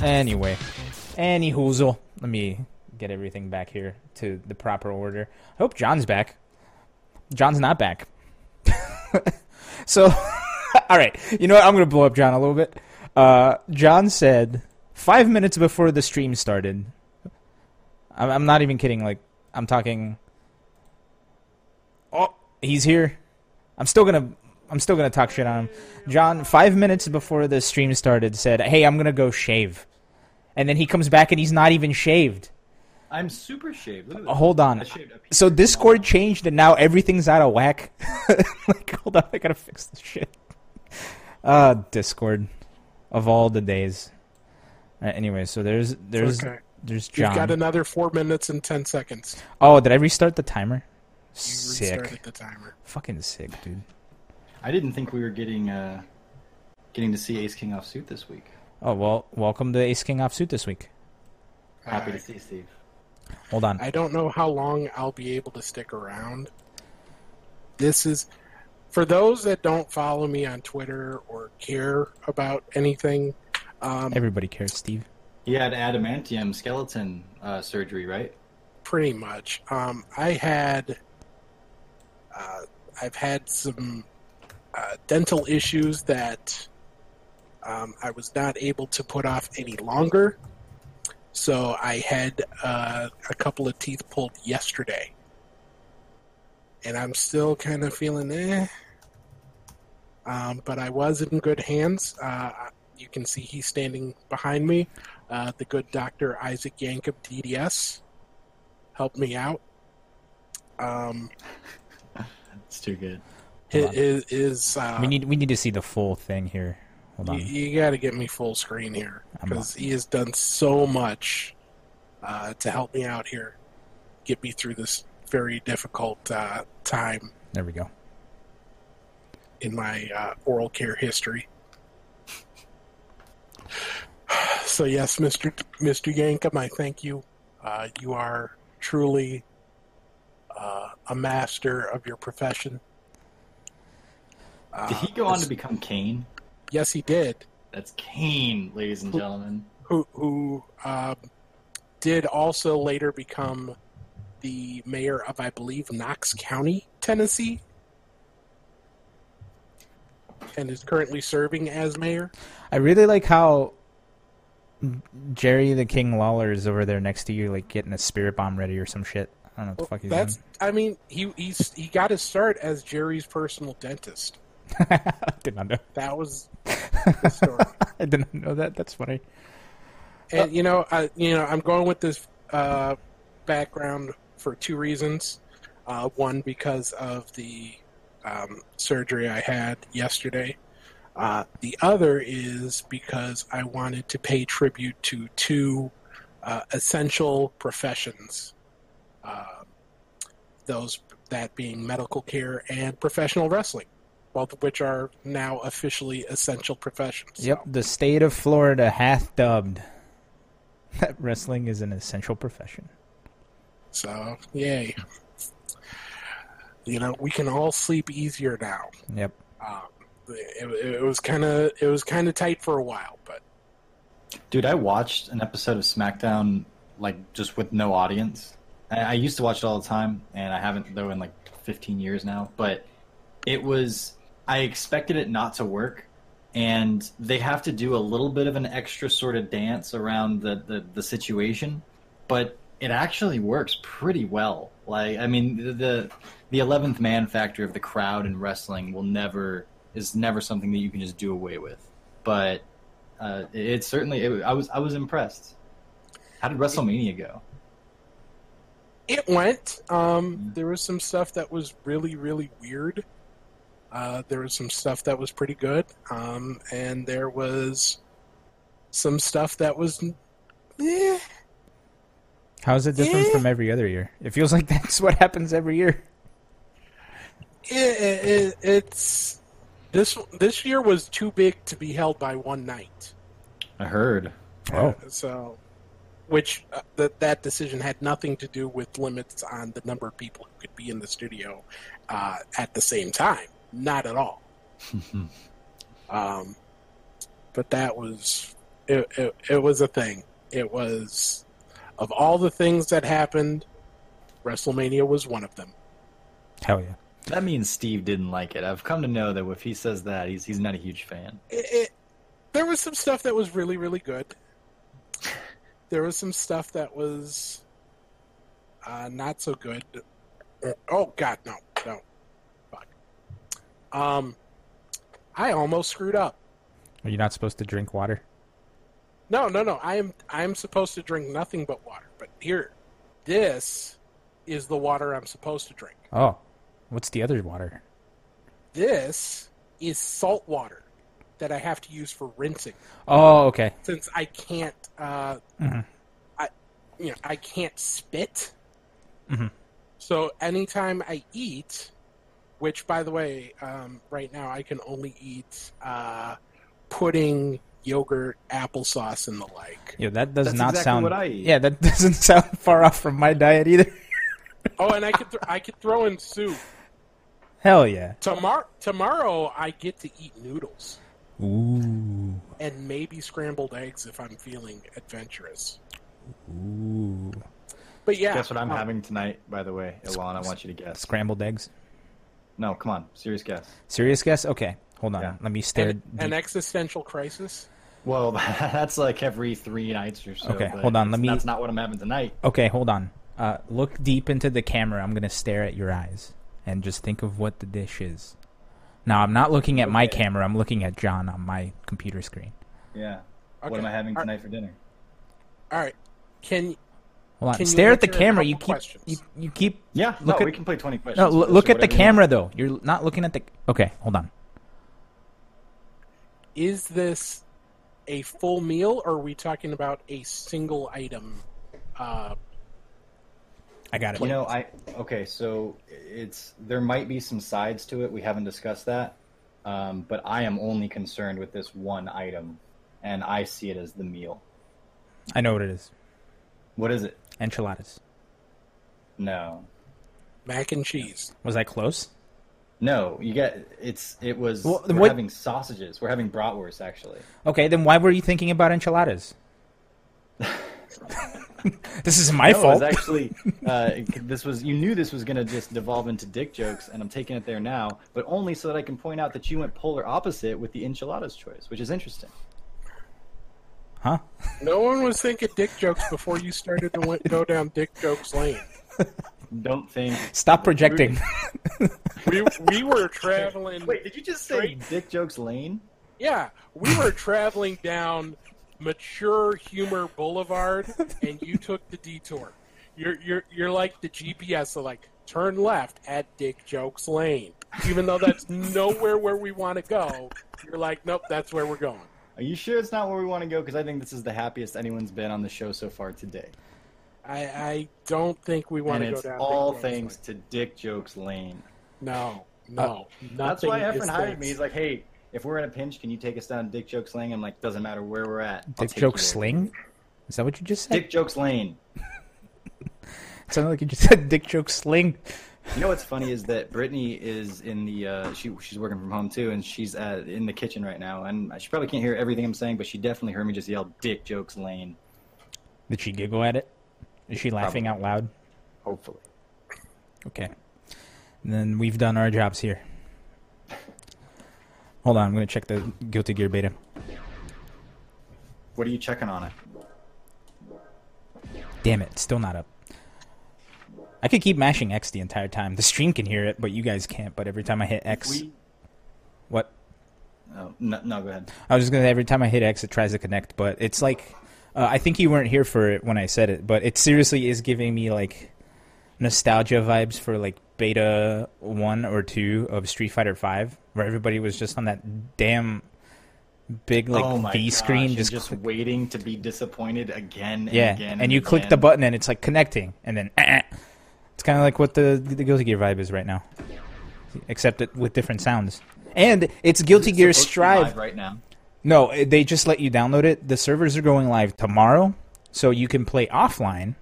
Anyway, any hoozle. Let me get everything back here to the proper order. I hope John's back. John's not back. so, all right. You know what? I'm going to blow up John a little bit. Uh, John said five minutes before the stream started. I'm, I'm not even kidding. Like, I'm talking. Oh, he's here. I'm still gonna. I'm still gonna talk shit on him. John, five minutes before the stream started, said, "Hey, I'm gonna go shave," and then he comes back and he's not even shaved. I'm super shaved. Look at Uh, this. hold on. I shaved. So Discord changed and now everything's out of whack. like, hold on, I gotta fix this shit. Uh, Discord, of all the days. All right, anyway, so there's there's okay. there's You've got another four minutes and ten seconds. Oh, did I restart the timer? You Sick, the timer. fucking sick, dude. I didn't think we were getting uh, getting to see Ace King off suit this week. Oh well, welcome to Ace King Offsuit this week. Happy to see Steve. Hold on. I don't know how long I'll be able to stick around. This is for those that don't follow me on Twitter or care about anything. Um, Everybody cares, Steve. He had adamantium skeleton uh, surgery, right? pretty much. Um, I had, uh, I've had some uh, dental issues that um, I was not able to put off any longer. So I had uh, a couple of teeth pulled yesterday, and I'm still kind of feeling eh. Um, but I was in good hands. Uh, you can see he's standing behind me. Uh, the good Doctor Isaac Yankem DDS helped me out. Um, It's too good. On. is, uh, we need we need to see the full thing here. Hold on. you got to get me full screen here because he has done so much uh, to help me out here, get me through this very difficult uh, time There we go. in my uh, oral care history. So yes, Mister Mister Yankem, I thank you. Uh, you are truly uh, a master of your profession. Uh, Did he go on to become Kane? Yes, he did. That's Kane, ladies and gentlemen. who who um, did also later become the mayor of, I believe, Knox County, Tennessee, and is currently serving as mayor. I really like how Jerry the King Lawler is over there next to you, like getting a spirit bomb ready or some shit. I don't know what the fuck he's doing. That's, I mean, he he's he got his start as Jerry's personal dentist. I did not know. That was the story. I did not know that. That's funny. And you know, I you know, I'm going with this uh, background for two reasons. Uh, one, because of the um, surgery I had yesterday. Uh, the other is because I wanted to pay tribute to two uh, essential professions. Uh, those that being medical care and professional wrestling, both of which are now officially essential professions. Yep, the state of Florida hath dubbed that wrestling is an essential profession. So, yay. You know, we can all sleep easier now. Yep. Um, it, it was kind of it was kind of tight for a while, but Dude, I watched an episode of SmackDown like just with no audience. I, I used to watch it all the time, and I haven't though in like 15 years now. But it was I expected it not to work, and they have to do a little bit of an extra sort of dance around the the, the situation, but it actually works pretty well. Like I mean the the the eleventh man factor of the crowd in wrestling will never is never something that you can just do away with. But uh, it certainly it, I was I was impressed. How did WrestleMania go? it went. Um, there was some stuff that was really really weird. Uh, there was some stuff that was pretty good, um, and there was some stuff that was. Eh, How is it different Eh. from every other year? It feels like that's what happens every year. it, it, it's this this year was too big to be held by one night. I heard. Oh. Uh, so, which uh, that that decision had nothing to do with limits on the number of people who could be in the studio uh, at the same time. Not at all. um, but that was it, it, it was a thing. It was of all the things that happened, WrestleMania was one of them. Hell yeah. That means Steve didn't like it. I've come to know that if he says that, he's he's not a huge fan. It, it, there was some stuff that was really really good. There was some stuff that was uh, not so good. Oh God, no, no, fuck. Um, I almost screwed up. Are you not supposed to drink water? No, no, no. I am I am supposed to drink nothing but water. But here, this is the water I'm supposed to drink. Oh, what's the other water? This is salt water that I have to use for rinsing Oh, okay. since I can't. Uh, Mhm. I, you know, I can't spit. Mhm. So anytime I eat, which by the way, um, right now I can only eat uh, pudding, yogurt, applesauce, and the like. Yeah, that does That's not exactly sound. what I eat. Yeah, that doesn't sound far off from my diet either. Oh, and I could th- I could throw in soup. Hell yeah. Tomorrow, tomorrow I get to eat noodles Ooh. and maybe scrambled eggs if I'm feeling adventurous. Ooh. But yeah, Guess what I'm uh, having tonight, by the way, Ilon? I want you to guess. Scrambled eggs. No, come on, serious guess. Serious guess? Okay, hold on. Yeah. Let me stare. An, an existential crisis. Well, that's like every three nights or so. Okay, hold on, let it's- me- That's not what I'm having tonight. Okay, hold on. Uh, look deep into the camera. I'm gonna stare at your eyes and just think of what the dish is. Now, I'm not looking at my camera. I'm looking at John on my computer screen. Yeah. Okay. What am I having All- tonight for dinner? All right, can Hold on. Can Stare at the camera. You keep. You, you keep. Yeah, Look no, at- we can play 20 questions. No, l- look at the whatever you want. camera though. You're not looking at the. Okay, hold on. is this a full meal or are we talking about a single item? Uh, I got it. You know, I okay. So it's there might be some sides to it. We haven't discussed that, um, but I am only concerned with this one item, and I see it as the meal. I know what it is. What is it? Enchiladas. No, mac and cheese. Was I close? no. You get it's. It was. Well, we're what- having sausages. We're having bratwurst actually. Okay, then why were you thinking about enchiladas? this is my no, fault. Was actually, uh, this was you knew this was going to just devolve into dick jokes, and I'm taking it there now, but only so that I can point out that you went polar opposite with the enchiladas choice, which is interesting. Huh? No one was thinking dick jokes before you started to went, go down dick jokes lane. Don't think. Stop projecting. We we were traveling. Wait, did you just say Straight- dick jokes lane? Yeah, we were traveling down mature humor boulevard, and you took the detour. You're you're you're like the GPS, so like turn left at Dick Jokes Lane, even though that's nowhere where we want to go. You're like, nope, that's where we're going. Are you sure it's not where we want to go? Because I think this is the happiest anyone's been on the show so far today. I I don't think we want And to go it's down. all Dick Jokes thanks to dick jokes lane. Lane. No, uh, no, That's why is Efren hired thanks. me. He's like, hey, if we're in a pinch, can you take us down Dick Jokes Lane? I'm like, doesn't matter where we're at. Dick Jokes joke you there." sling? Is that what you just said? Dick Jokes Lane. It sounded like you just said dick Jokes sling. You know what's funny is that Brittany is in the uh, she she's working from home too, and she's uh, in the kitchen right now, and she probably can't hear everything I'm saying, but she definitely heard me just yell "Dick Jokes Lane." Did she giggle at it? Is she laughing Probably. out loud? Hopefully, Okay. And then we've done our jobs here. Hold on, I'm gonna check the Guilty Gear beta. what are you checking on it? Damn it, still not up. I could keep mashing X the entire time. The stream can hear it, but you guys can't. But every time I hit X, We what? oh, no, no, go ahead. I was just gonna say every time I hit X, it tries to connect, but it's like uh, I think you weren't here for it when I said it, but it seriously is giving me like nostalgia vibes for like beta one or two of Street Fighter Five, where everybody was just on that damn big like oh V screen, and just, just click- waiting to be disappointed again and yeah, again. and you click the button and it's like connecting, and then eh, it's kind of like what the the Guilty Gear vibe is right now, except it, with different sounds. And it's Guilty It's Gear supposed to be Strive right now. No, eh, they just let you download it. The servers are going live tomorrow, so you can play offline.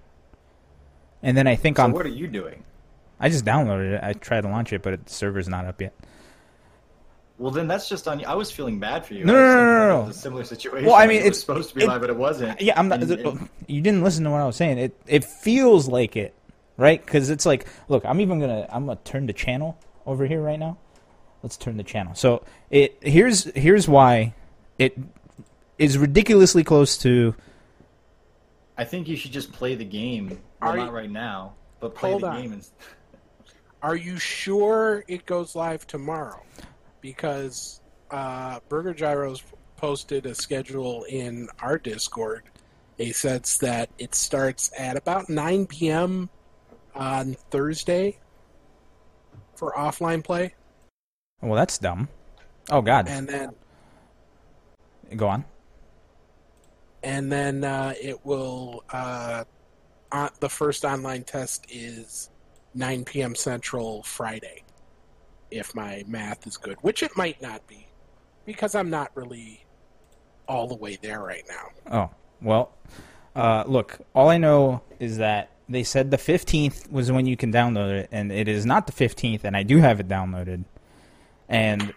And then I think So on what are you doing? I just downloaded it. I tried to launch it, but the server's not up yet. Well, then that's just on you. I was feeling bad for you. No, no, no, no, no. it was a similar situation. Well, I mean, it was it's- supposed to be it- live, but it wasn't. Yeah, I'm not. And- and- you didn't listen to what I was saying. It it feels like it, right? Because it's like, look, I'm even gonna I'm gonna turn the channel over here right now. Let's turn the channel. So it here's here's why it is ridiculously close to. I think you should just play the game. Well, Are not right now, but play the on. game. And... Are you sure it goes live tomorrow? Because uh, Burger Gyros posted a schedule in our Discord. He says that it starts at about 9 p.m. on Thursday for offline play, Well, that's dumb. Oh God, and then go on. and then uh, it will. Uh, on, the first online test is 9 p.m. Central Friday, if my math is good, which it might not be, because I'm not really all the way there right now. Oh well, uh, look. All I know is that they said the 15th was when you can download it, and it is not the 15th, and I do have it downloaded. And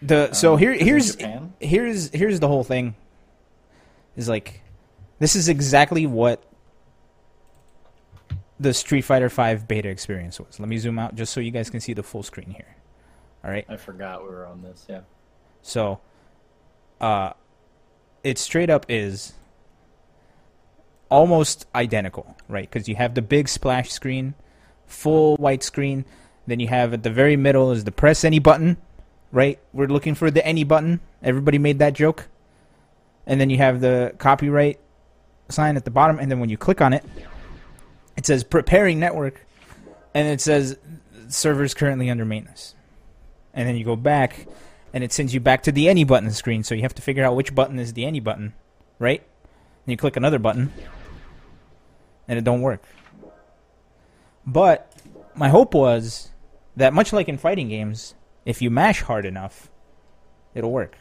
the so Um, here is it here's here's here's the whole thing. Is like this is exactly what the Street Fighter V beta experience was. Let me zoom out just so you guys can see the full screen here. All right. I forgot we were on this. Yeah. So, uh, it straight up is almost identical, right? Because you have the big splash screen, full white screen. Then you have at the very middle is the press any button, right? We're looking for the any button. Everybody made that joke. And then you have the copyright sign at the bottom. And then when you click on it, it says preparing network. And it says servers currently under maintenance. And then you go back and it sends you back to the any button screen. So you have to figure out which button is the any button, right? And you click another button, and it don't work. But my hope was that much like in fighting games, if you mash hard enough, it'll work.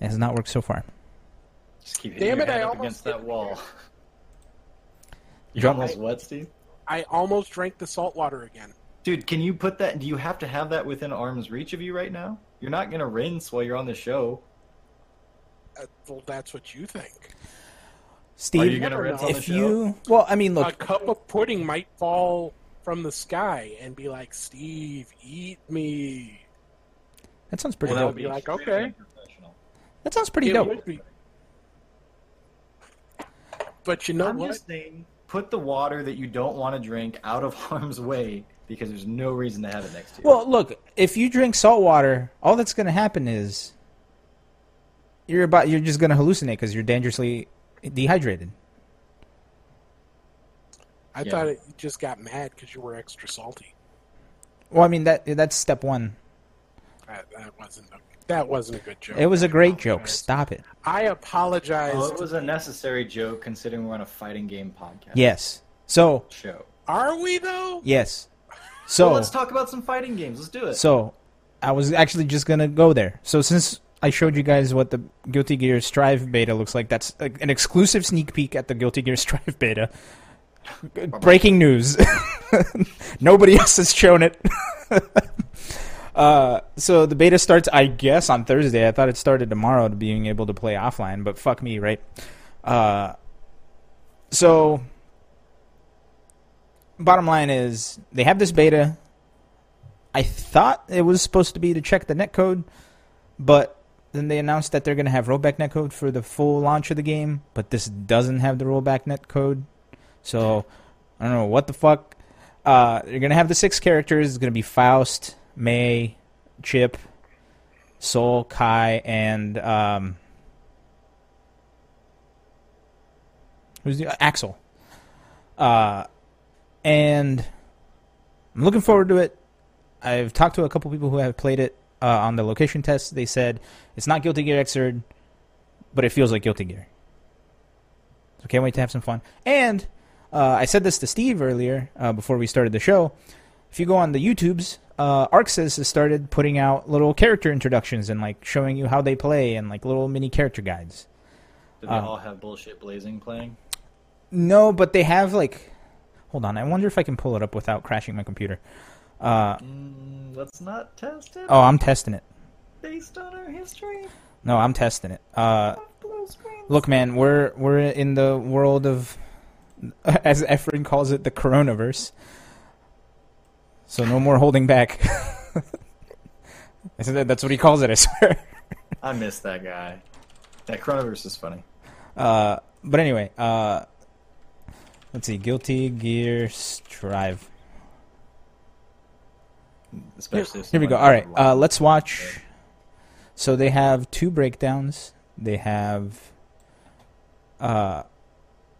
It has not worked so far. Just keep hitting Damn your it, I up almost against that wall. You Jump- almost what, Steve? I almost drank the salt water again. Dude, can you put that? Do you have to have that within arm's reach of you right now? You're not gonna rinse while you're on the show. Uh, well, that's what you think. Steve, Are you gonna never rinse know. on the if you well, I mean, look, a cup of pudding might fall from the sky and be like, "Steve, eat me." that sounds pretty Well, dope. be like, okay. That sounds pretty It dope. would be. But you know I'm what? just saying, put the water that you don't want to drink out of harm's way because there's no reason to have it next to you. Well, look, if you drink salt water, all that's going to happen is you're about you're just going to hallucinate because you're dangerously dehydrated. I Yeah. thought it, you just got mad because you were extra salty. Well, I mean that that's step one. That, that wasn't a, that wasn't a good joke. It was a I great joke. Stop it. I apologize. Well, it was a necessary joke considering we're on a fighting game podcast Yes. So show. Are we though? yes. So well, let's talk about some fighting games. Let's do it. so I was actually just gonna go there. So since I showed you guys what the Guilty Gear Strive beta looks like, that's an exclusive sneak peek at the Guilty Gear Strive beta. Breaking news. Nobody else has shown it. uh, so the beta starts, I guess, on Thursday. I thought it started tomorrow to being able to play offline, but fuck me, right? Uh, so bottom line is they have this beta. I thought it was supposed to be to check the netcode, but then they announced that they're going to have rollback netcode for the full launch of the game, but this doesn't have the rollback netcode. So I don't know what the fuck. Uh, you're going to have the six characters. It's going to be Faust, May, Chipp, Sol, Ky, and um, who's the Axl. Uh, and I'm looking forward to it. I've talked to a couple people who have played it uh, on the location test. They said it's not Guilty Gear Xrd, but it feels like Guilty Gear. So can't wait to have some fun. And uh, I said this to Steve earlier uh, before we started the show. If you go on the YouTubes, uh, ArcSys has started putting out little character introductions and like showing you how they play and like little mini character guides. Did they uh, all have bullshit blazing playing? No, but they have like. Hold on, I wonder if I can pull it up without crashing my computer. Uh, Mm, let's not test it oh, I'm testing it. based on our history No, I'm testing it. Uh, of blue screens. look, man, we're we're in the world of, as Efren calls it, the coronaverse. So no more holding back. I said That's what he calls it. I swear. I miss that guy. That coronavirus is funny. Uh, but anyway, uh, let's see. Guilty Gear Strive. Especially if Here we go. All right, uh, let's watch. So they have two breakdowns. They have uh,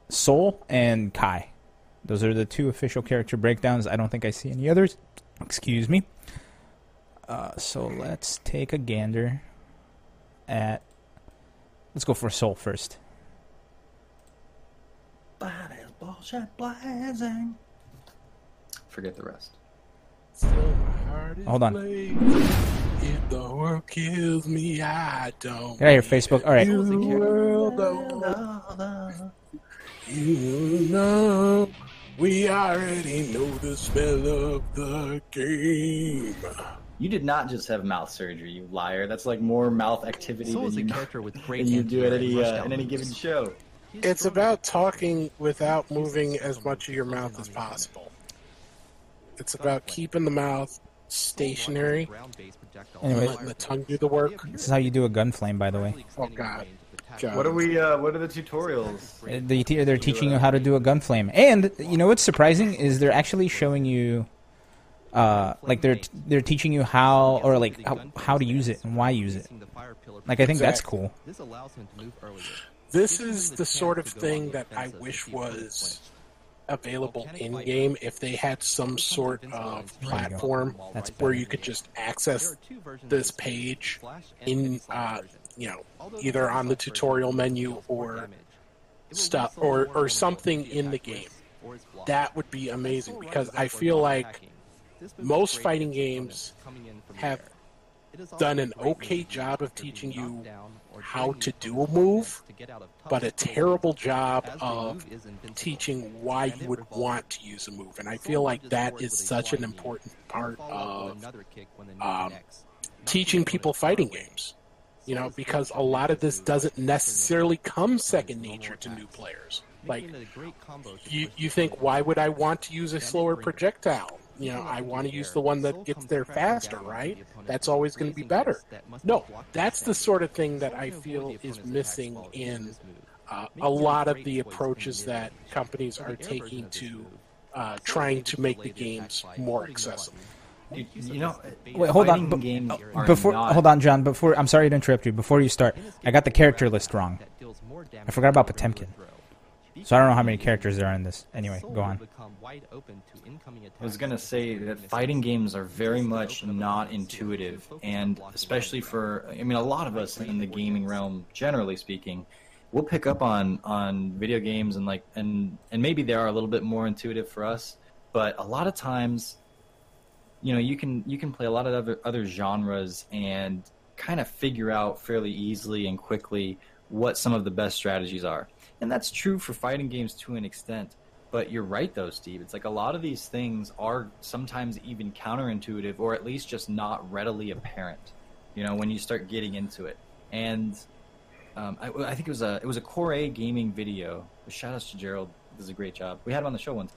Sol and Ky. Those are the two official character breakdowns. I don't think I see any others. Excuse me. Uh, so let's take a gander at. Let's go for Sol first. That is bullshit blazing. Forget the rest. Hold on. If the world kills me, I don't. Get out of here, Facebook. All right. You world. You know, we already know the spell of the game. You did not just have mouth surgery, you liar. That's like more mouth activity Sol is than a you, character with great than you do at any uh, in any given show. It's about talking without moving as much of your mouth as possible. It's about keeping the mouth stationary Anyway. and letting the tongue do the work. This is how you do a gun flame, by the way. Oh, God. God. What are we? Uh, what are the tutorials? Uh, They te- they're teaching you how to do a gun flame, and you know what's surprising is they're actually showing you, uh, like they're they're teaching you how or like how, how to use it and why use it. Like I think that's cool. This allows him to move earlier. This is the sort of thing that I wish was available in game if they had some sort of platform That's where you could just access this page in, uh, you know, either on the tutorial menu or stuff or or something in the game. That would be amazing because I feel like most fighting games have done an okay job of teaching you how to do a move, but a terrible job of teaching why you would want to use a move. And I feel like that is such an important part of um, teaching people fighting games. You know, because a lot of this doesn't necessarily come second nature to new players. Like, you, you think, why would I want to use a slower projectile? You know, I want to use the one that gets there faster, right? That's always going to be better. No, that's the sort of thing that I feel is missing in uh, a lot of the approaches that companies are taking to uh, trying to make the games more accessible. You, you know, Wait, hold on. fighting games are before, not- hold on, John. Before, I'm sorry to interrupt you. Before you start, I got the character list wrong. I forgot about Potemkin. So I don't know how many characters there are in this. Anyway, go on. I was gonna say that fighting games are very much not intuitive, and especially for I mean a lot of us in the gaming realm, generally speaking, we'll pick up on on video games and like and and maybe they are a little bit more intuitive for us, but a lot of times, you know, you can you can play a lot of other other genres and kind of figure out fairly easily and quickly what some of the best strategies are, and that's true for fighting games to an extent. But you're right, though, Steve. It's like a lot of these things are sometimes even counterintuitive, or at least just not readily apparent. You know, when you start getting into it. And um, I, I think it was a it was a Core A gaming video. Shout outs to Gerald. Does a great job. We had him on the show once.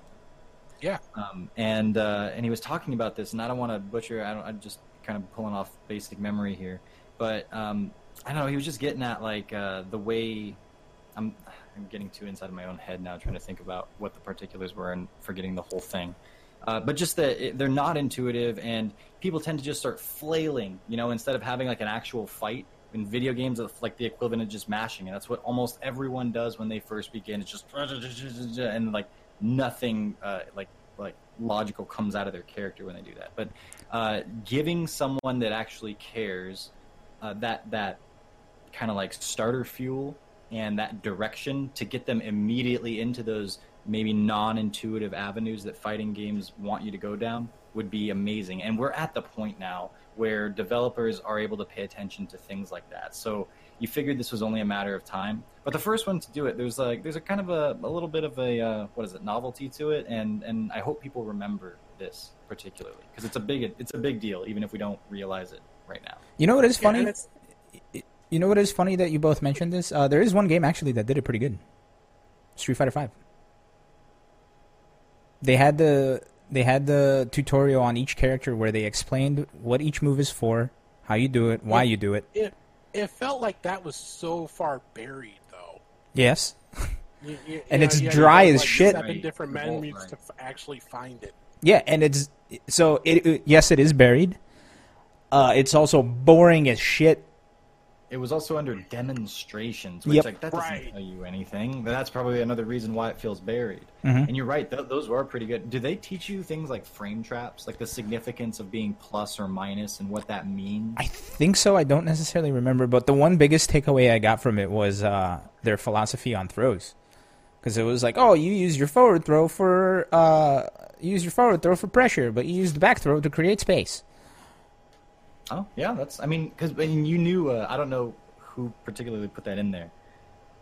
Yeah. Um, and uh, and he was talking about this, and I don't want to butcher. I don't. I'm just kind of pulling off basic memory here, but um, I don't know. He was just getting at like uh, the way I'm. I'm getting too inside of my own head now, trying to think about what the particulars were and forgetting the whole thing. Uh, but just that they're not intuitive, and people tend to just start flailing. You know, instead of having like an actual fight in video games, like the equivalent of just mashing, and that's what almost everyone does when they first begin. It's just and like nothing uh, like like logical comes out of their character when they do that. But uh, giving someone that actually cares uh, that that kind of like starter fuel and that direction to get them immediately into those maybe non-intuitive avenues that fighting games want you to go down would be amazing. And we're at the point now where developers are able to pay attention to things like that. So you figured this was only a matter of time. But the first one to do it, there's like there's a kind of a, a little bit of a uh, what is it novelty to it, and and I hope people remember this particularly because it's a big it's a big deal, even if we don't realize it right now. You know what is funny? and it's- You know what is funny that you both mentioned this? Uh, there is one game actually that did it pretty good. Street Fighter Five. They had the they had the tutorial on each character where they explained what each move is for, how you do it, why you do it. it it felt like that was so far buried though. Yes. You- you- And you it's you had to dry as like, shit. Seven different The menus right. to f- actually find it. Yeah, and it's so it, it- yes, it is buried. Uh, it's also boring as shit. It was also under demonstrations, which Yep. like that doesn't Right. tell you anything. That's probably another reason why it feels buried. Mhm. And you're right; th- those were pretty good. Do they teach you things like frame traps, like the significance of being plus or minus, and what that means? I think so. I don't necessarily remember, but the one biggest takeaway I got from it was uh, their philosophy on throws, because it was like, oh, you use your forward throw for uh, you use your forward throw for pressure, but you use the back throw to create space. Oh, yeah, that's. I mean, because you knew. Uh, I don't know who particularly put that in there,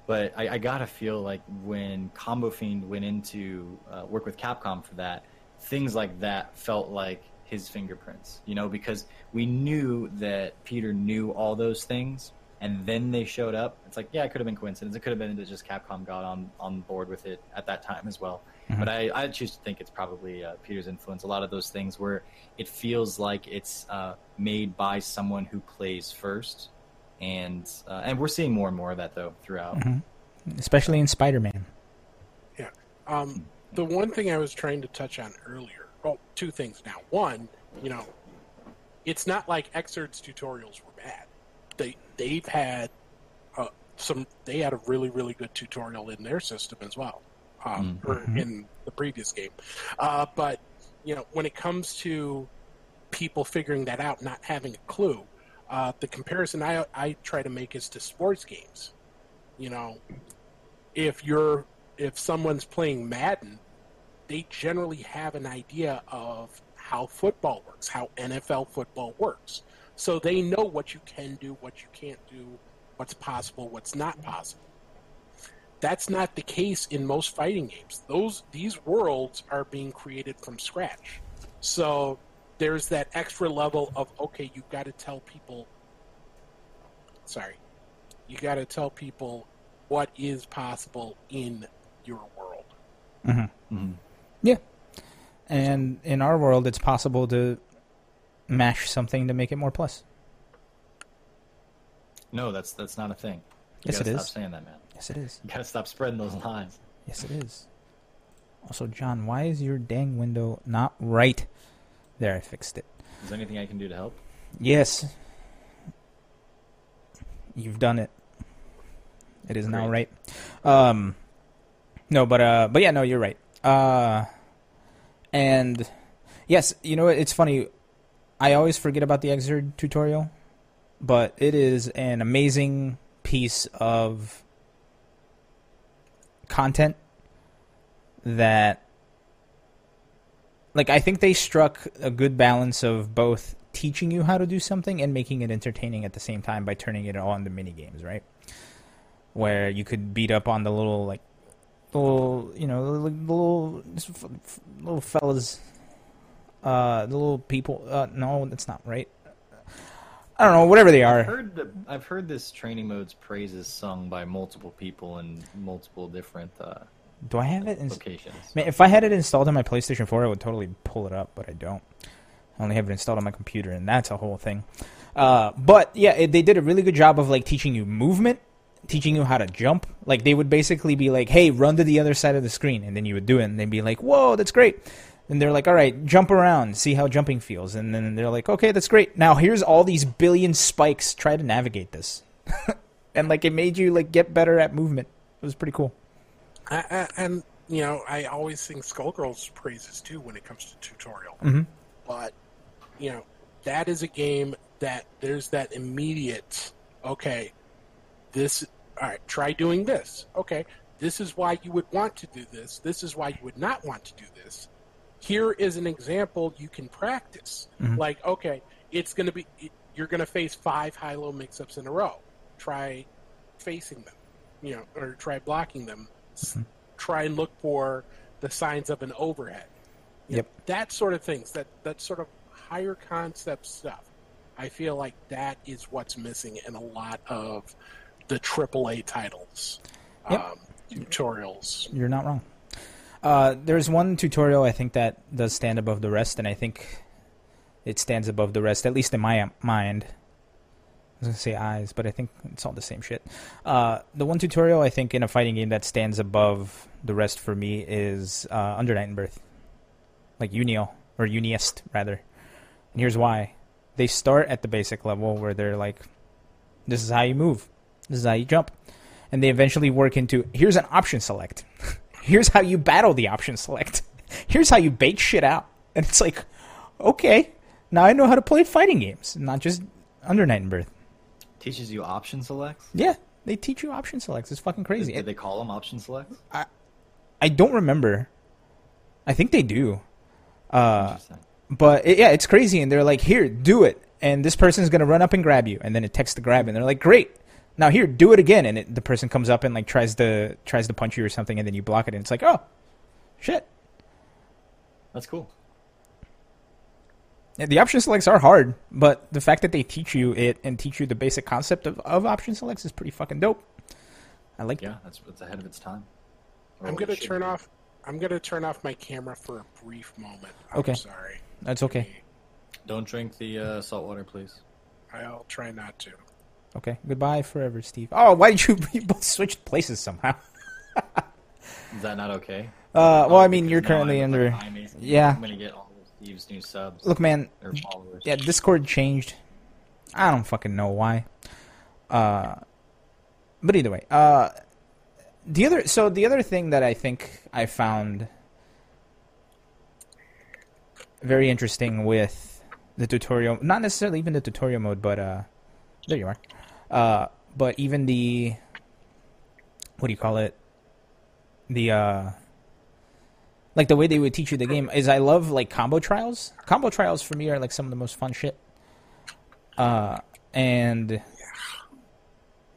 but I, I gotta feel like when Combofiend went into uh, work with Capcom for that, things like that felt like his fingerprints. You know, because we knew that Peter knew all those things, and then they showed up. It's like, yeah, it could have been coincidence. It could have been that just Capcom got on on board with it at that time as well. But I, I choose to think it's probably uh, Peter's influence. A lot of those things where it feels like it's uh, made by someone who plays first, and uh, and we're seeing more and more of that though throughout. especially in Spider-Man. Yeah. Um, the one thing I was trying to touch on earlier. Well, two things now. One, you know, it's not like Xrd's tutorials were bad. They they've had uh, some. They had a really really good tutorial in their system as well, um, or in the previous game. Uh, but you know, when it comes to people figuring that out, not having a clue, uh, the comparison I I try to make is to sports games. You know, if you're if someone's playing Madden, they generally have an idea of how football works, how NFL football works. So they know what you can do, what you can't do, what's possible, what's not possible. That's not the case in most fighting games. Those these worlds are being created from scratch. So there's that extra level of okay, you've got to tell people sorry. You got to tell people what is possible in your world. Mm-hmm. Mm-hmm. Yeah, and in our world, it's possible to mash something to make it more plus. No, that's that's not a thing. You Yes, gotta it stop is. saying that, man. Yes, it is. You gotta stop spreading those lies. Yes, it is. Also, John, why is your dang window not right? There, I fixed it. Is there anything I can do to help? Yes. You've done it. It is now right. Um no, but uh but yeah, no, you're right. Uh and yes, you know what, it's funny. I always forget about the Xrd tutorial, but it is an amazing piece of content that like I think they struck a good balance of both teaching you how to do something and making it entertaining at the same time by turning it all into mini games, right? Where you could beat up on the little like little you know the little little fellas, uh, the little people. Uh, no, that's not right. I don't know, whatever they I've are. heard the, I've heard this training mode's praises sung by multiple people in multiple different uh, Do I have it? In, locations. Man, if I had it installed on my PlayStation 4, I would totally pull it up, but I don't. I only have it installed on my computer, and that's a whole thing. Uh, but yeah, it, they did a really good job of like teaching you movement, teaching you how to jump. Like they would basically be like, "Hey, run to the other side of the screen," and then you would do it, and they'd be like, "Whoa, that's great." And they're like, "All right, jump around, see how jumping feels." And then they're like, "Okay, that's great. Now here's all these billion spikes. Try to navigate this." and like it made you like get better at movement. It was pretty cool. I, I, and you know, I always sing Skullgirls praises too when it comes to tutorial. Mhm. But you know, that is a game that there's that immediate. Okay, this. All right, try doing this. Okay, this is why you would want to do this. This is why you would not want to do this. Here is an example you can practice. Like, okay, it's going to be you're going to face five high-low mix-ups in a row. Try facing them, you know, or try blocking them. S- Try and look for the signs of an overhead. You know, Yep. that sort of things, that that sort of higher concept stuff. I feel like that is what's missing in a lot of the AAA titles, Yep. um, tutorials. You're not wrong. Uh, there's one tutorial I think that does stand above the rest, and I think it stands above the rest, at least in my mind. I was gonna say eyes, but I think it's all the same shit. Uh, the one tutorial I think in a fighting game that stands above the rest for me is uh, Under Night In-Birth, like Unio or UNIST rather. And here's why: they start at the basic level where they're like, "This is how you move, this is how you jump," and they eventually work into here's an option select. here's how you battle the option select. Here's how you bait shit out. And it's like, okay, now I know how to play fighting games, not just Under Night In-Birth. Teaches you option selects. Yeah, they teach you option selects. It's fucking crazy. Did they call them option selects? I I don't remember. I think they do. Uh, but it, yeah, it's crazy. And they're like, here, do it. And this person's going to run up and grab you. And then it texts the grab. And they're like, great. Now here, do it again. And it, the person comes up and like tries to tries to punch you or something. And then you block it. And it's like, oh, shit. That's cool. Yeah, the option selects are hard, but the fact that they teach you it and teach you the basic concept of, of option selects is pretty fucking dope. I like Yeah, that's it's ahead of its time. Or I'm gonna turn be. off. I'm gonna turn off my camera for a brief moment. I'm Okay. sorry. That's okay. Don't drink the uh, salt water, please. I'll try not to. Okay. Goodbye forever, Steve. Oh, why did you, you both switch places somehow? Is that not okay? Uh, well, Oh, I mean, you're currently I'm under. me. Yeah. I'm gonna get all of Steve's new subs Look, man. Yeah, Discord changed. I don't fucking know why. Uh, but either way, uh, the other so the other thing that I think I found very interesting with the tutorial, not necessarily even the tutorial mode, but uh, there you are. Uh, but even the what do you call it? The uh, like the way they would teach you the game is I love like combo trials. Combo trials for me are like some of the most fun shit. Uh, and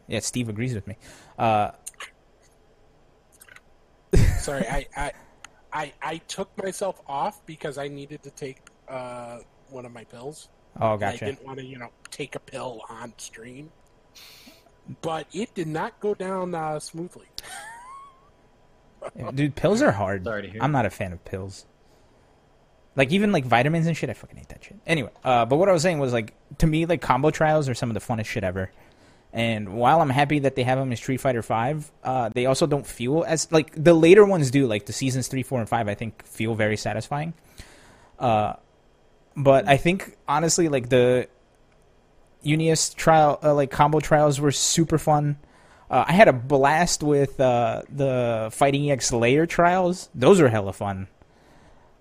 yeah, Steve agrees with me. Uh, Sorry, I, I, I, I took myself off because I needed to take uh, one of my pills. oh, And I didn't want to, you know, take a pill on stream. But it did not go down uh, smoothly. Dude, pills are hard. Sorry to hear. I'm not a fan of pills. Like even like vitamins and shit, I fucking hate that shit. Anyway, uh, but what I was saying was like to me, like combo trials are some of the funnest shit ever. And while I'm happy that they have them in Street Fighter Five, uh, they also don't feel as like the later ones do. Like the seasons three, four, and five, I think feel very satisfying. Uh, but I think honestly, like the UNIST trial, uh, like combo trials, were super fun. Uh, I had a blast with uh, the Fighting EX Layer trials. Those were hella fun.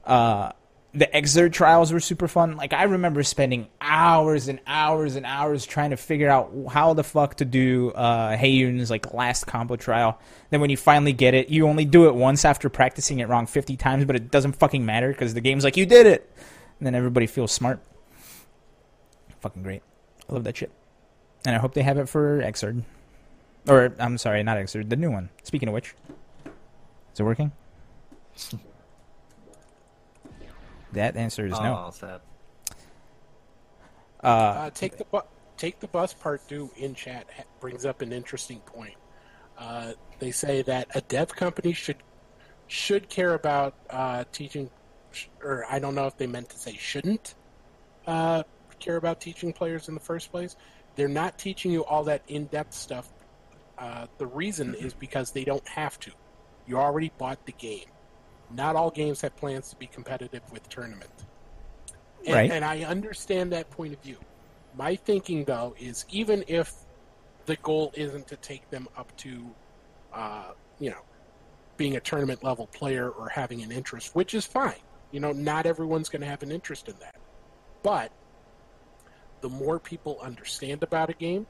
Uh, the Xrd trials were super fun. Like I remember spending hours and hours and hours trying to figure out how the fuck to do uh, Haehyun's like last combo trial. Then when you finally get it, you only do it once after practicing it wrong fifty times, but it doesn't fucking matter because the game's like you did it, and then everybody feels smart. Fucking great. I love that shit, and I hope they have it for Xrd. Or I'm sorry, not Xrd, the new one. Speaking of which, is it working? That answer is no. Oh, sad. Uh, Uh, take the bu- take the bus part due in chat ha- brings up an interesting point. Uh, they say that a dev company should should care about uh, teaching, sh- or I don't know if they meant to say shouldn't uh, care about teaching players in the first place. They're not teaching you all that in depth stuff. Uh, the reason is because they don't have to. You already bought the game. Not all games have plans to be competitive with tournament. And, Right. and I understand that point of view. My thinking, though, is even if the goal isn't to take them up to, uh, you know, being a tournament level player or having an interest, which is fine. You know, not everyone's going to have an interest in that. But the more people understand about a game,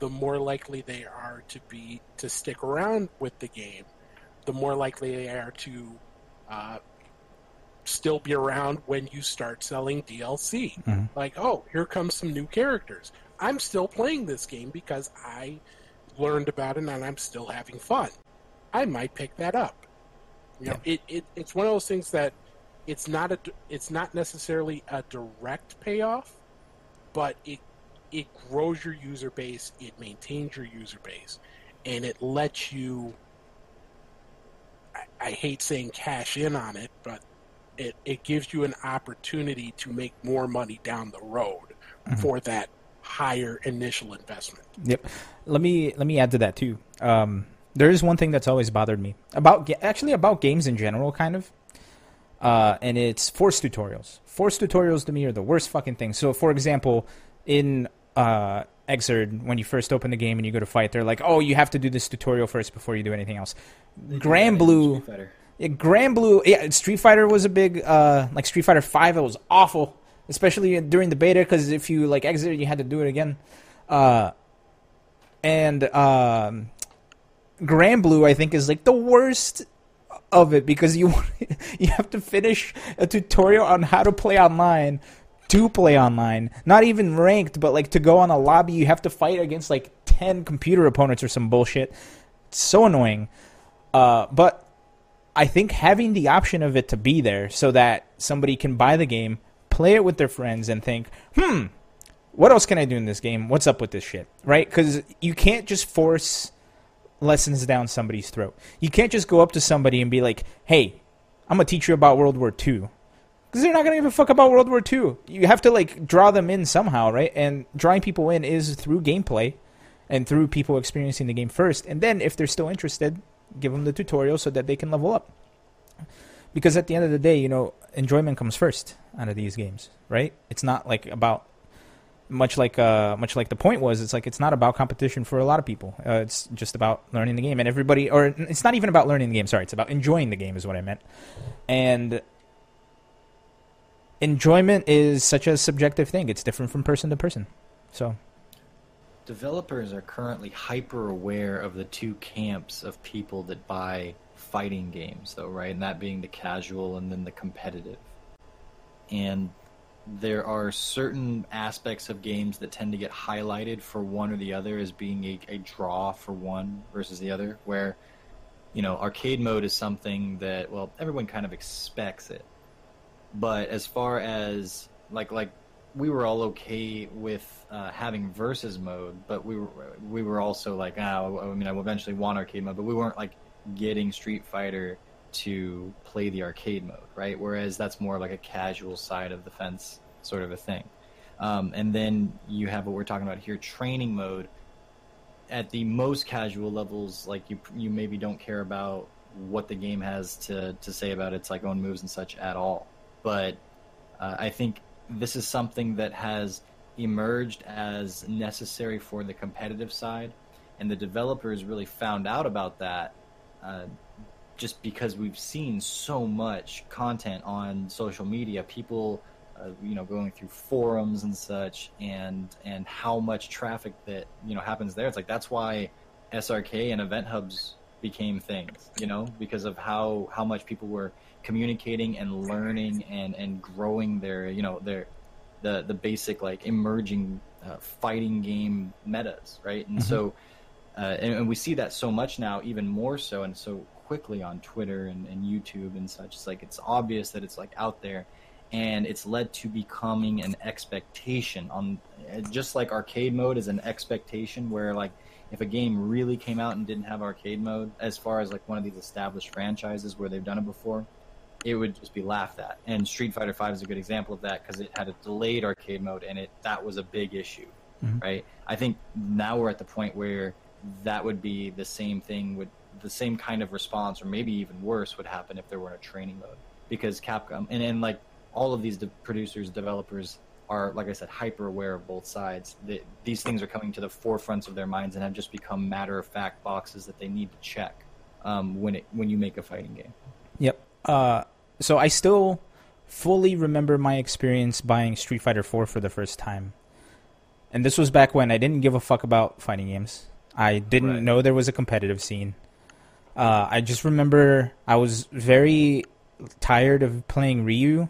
the more likely they are to be to stick around with the game. The more likely they are to uh, still be around when you start selling DLC. Mhm. Like, oh, here comes some new characters. I'm still playing this game because I learned about it and I'm still having fun. I might pick that up. You know, it, it it's one of those things that it's not a it's not necessarily a direct payoff, but it it grows your user base, it maintains your user base, and it lets you. I, I hate saying cash in on it, but it, it gives you an opportunity to make more money down the road for that higher initial investment. Yep. Let me let me add to that too. Um, there is one thing that's always bothered me about actually about games in general, kind of. Uh, and it's force tutorials. Force tutorials to me are the worst fucking thing. So, for example, in uh, Xrd, when you first open the game and you go to fight, they're like, "Oh, you have to do this tutorial first before you do anything else." Granblue, yeah, Granblue, yeah, Street Fighter was a big, uh, like Street Fighter Five. It was awful, especially during the beta because if you like exited, you had to do it again. Uh, and um, Granblue, I think, is like the worst of it because you you have to finish a tutorial on how to play online to play online. Not even ranked, but like to go on a lobby, you have to fight against like ten computer opponents or some bullshit. It's so annoying. Uh, but I think having the option of it to be there so that somebody can buy the game, play it with their friends, and think, hmm, what else can I do in this game? What's up with this shit? Right? Because you can't just force lessons down somebody's throat. You can't just go up to somebody and be like, hey, I'm to teach you about World War II. Because they're not to give a fuck about World War II. You have to, like, draw them in somehow, right? And drawing people in is through gameplay and through people experiencing the game first. And then, if they're still interested, give them the tutorial so that they can level up. Because at the end of the day, you know, enjoyment comes first out of these games, right? It's not like about much like uh, much like the point was. It's like it's not about competition for a lot of people. Uh, it's just about learning the game, and everybody, or it's not even about learning the game. Sorry, it's about enjoying the game, is what I meant. And enjoyment is such a subjective thing. It's different from person to person. So Developers are currently hyper aware of the two camps of people that buy fighting games, though, right? And that being the casual and then the competitive. And there are certain aspects of games that tend to get highlighted for one or the other as being a, a draw for one versus the other, where, you know, arcade mode is something that, well, everyone kind of expects it. But as far as, like, like, we were all okay with uh, having versus mode, but we were we were also like, ah, I mean, I will eventually want arcade mode, but we weren't like getting Street Fighter to play the arcade mode, right? Whereas that's more like a casual side of the fence sort of a thing. Um, and then you have what we're talking about here, training mode. At the most casual levels, like you you maybe don't care about what the game has to to say about its like own moves and such at all. But uh, I think this is something that has emerged as necessary for the competitive side, and the developers really found out about that uh, just because we've seen so much content on social media, people, uh, you know, going through forums and such, and and how much traffic that you know happens there. It's like that's why SRK and EventHubs became things, you know, because of how how much people were communicating and learning and and growing their you know their the the basic like emerging uh, fighting game metas, right? And so, uh, and, and we see that so much now, even more so, and so quickly on Twitter and, and YouTube and such. It's like it's obvious that it's like out there, and it's led to becoming an expectation on just like arcade mode is an expectation where like if a game really came out and didn't have arcade mode, as far as like one of these established franchises where they've done it before, it would just be laughed at. And Street Fighter Five is a good example of that because it had a delayed arcade mode, and it that was a big issue, mm-hmm. right? I think now we're at the point where that would be the same thing with the same kind of response, or maybe even worse, would happen if there weren't a training mode because Capcom and, and like all of these de- producers, developers are, like I said, hyper aware of both sides. The, these things are coming to the forefronts of their minds and have just become matter of fact boxes that they need to check um, when it when you make a fighting game. Yep. Uh, so I still fully remember my experience buying Street Fighter 4 for the first time. And this was back when I didn't give a fuck about fighting games. I didn't Right. know there was a competitive scene. Uh, I just remember I was very tired of playing Ryu,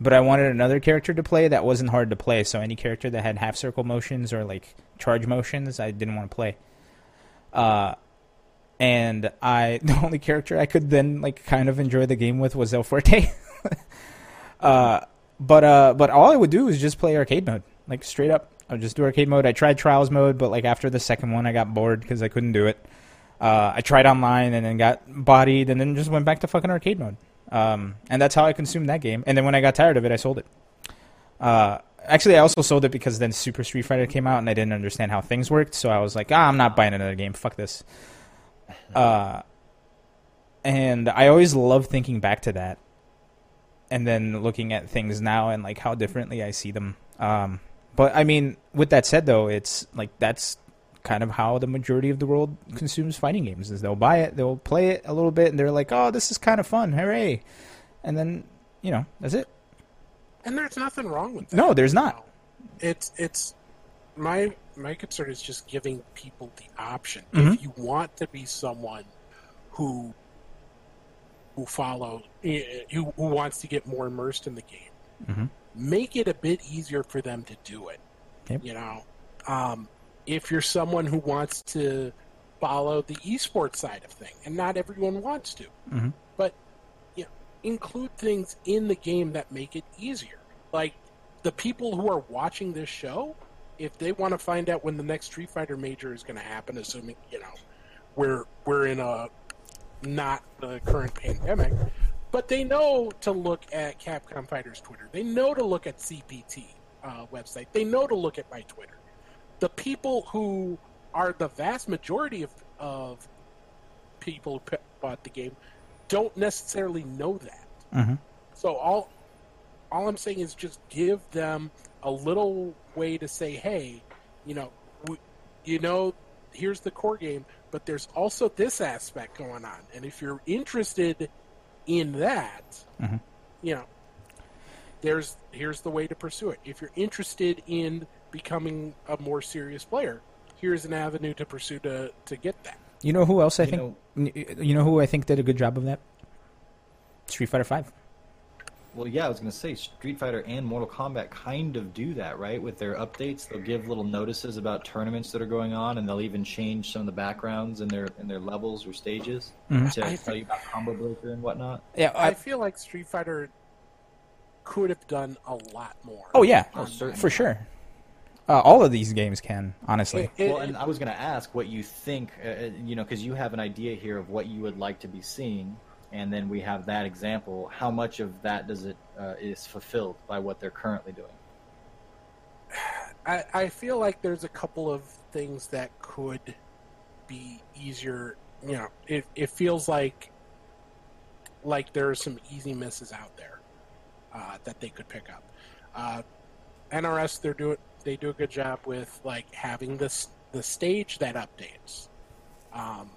but I wanted another character to play that wasn't hard to play. So any character that had half circle motions or like charge motions, I didn't want to play. Uh, and I the only character I could then like kind of enjoy the game with was El Fuerte. uh, but uh, but all I would do is just play arcade mode, like straight up. I would just do arcade mode. I tried trials mode, but like after the second one, I got bored because I couldn't do it. Uh, I tried online and then got bodied, and then just went back to fucking arcade mode. Um, and that's how I consumed that game. And then when I got tired of it, I sold it. Uh, actually, I also sold it because then Super Street Fighter came out, and I didn't understand how things worked. So I was like, ah, I'm not buying another game. Fuck this. Uh, and I always love thinking back to that, and then looking at things now and like how differently I see them. Um, but I mean, with that said, though, it's like that's kind of how the majority of the world consumes fighting games. Is they'll buy it, they'll play it a little bit, and they're like, "Oh, this is kind of fun, hooray!" And then you know that's it. And there's nothing wrong with that. No, there's not. It's it's my my concern is just giving people the option. Mhm. If you want to be someone who who follow who, who wants to get more immersed in the game, Mhm. make it a bit easier for them to do it. Yep. You know, um, if you're someone who wants to follow the esports side of thing, and not everyone wants to, Mhm. but you know, include things in the game that make it easier. Like the people who are watching this show, if they want to find out when the next Street Fighter major is going to happen, assuming you know we're we're in a not the current pandemic, but they know to look at Capcom Fighters Twitter. They know to look at CPT uh, website. They know to look at my Twitter. The people who are the vast majority of of people who p- bought the game don't necessarily know that. Mhm. So all all I'm saying is just give them a little way to say, hey, you know, we, you know, here's the core game, but there's also this aspect going on, and if you're interested in that, Mhm. you know, there's here's the way to pursue it. If you're interested in becoming a more serious player, here's an avenue to pursue to to get that. You know who else I You think? know- you know who I think did a good job of that? Street Fighter Five. Well, yeah, I was going to say Street Fighter and Mortal Kombat kind of do that, right? With their updates, they'll give little notices about tournaments that are going on, and they'll even change some of the backgrounds in their in their levels or stages Mhm. to I tell you about combo breaker and whatnot. Yeah. I I, feel like Street Fighter could have done a lot more. oh yeah, Oh, for sure. Uh, all of these games can honestly. It- well, and I was going to ask what you think, uh, uh, you know, because you have an idea here of what you would like to be seeing, and then we have that example. How much of that does it uh, is fulfilled by what they're currently doing? I, I feel like there's a couple of things that could be easier. You know, it, it feels like like there are some easy misses out there uh, that they could pick up. Uh, NRS they're doing they do a good job with like having this the stage that updates, um,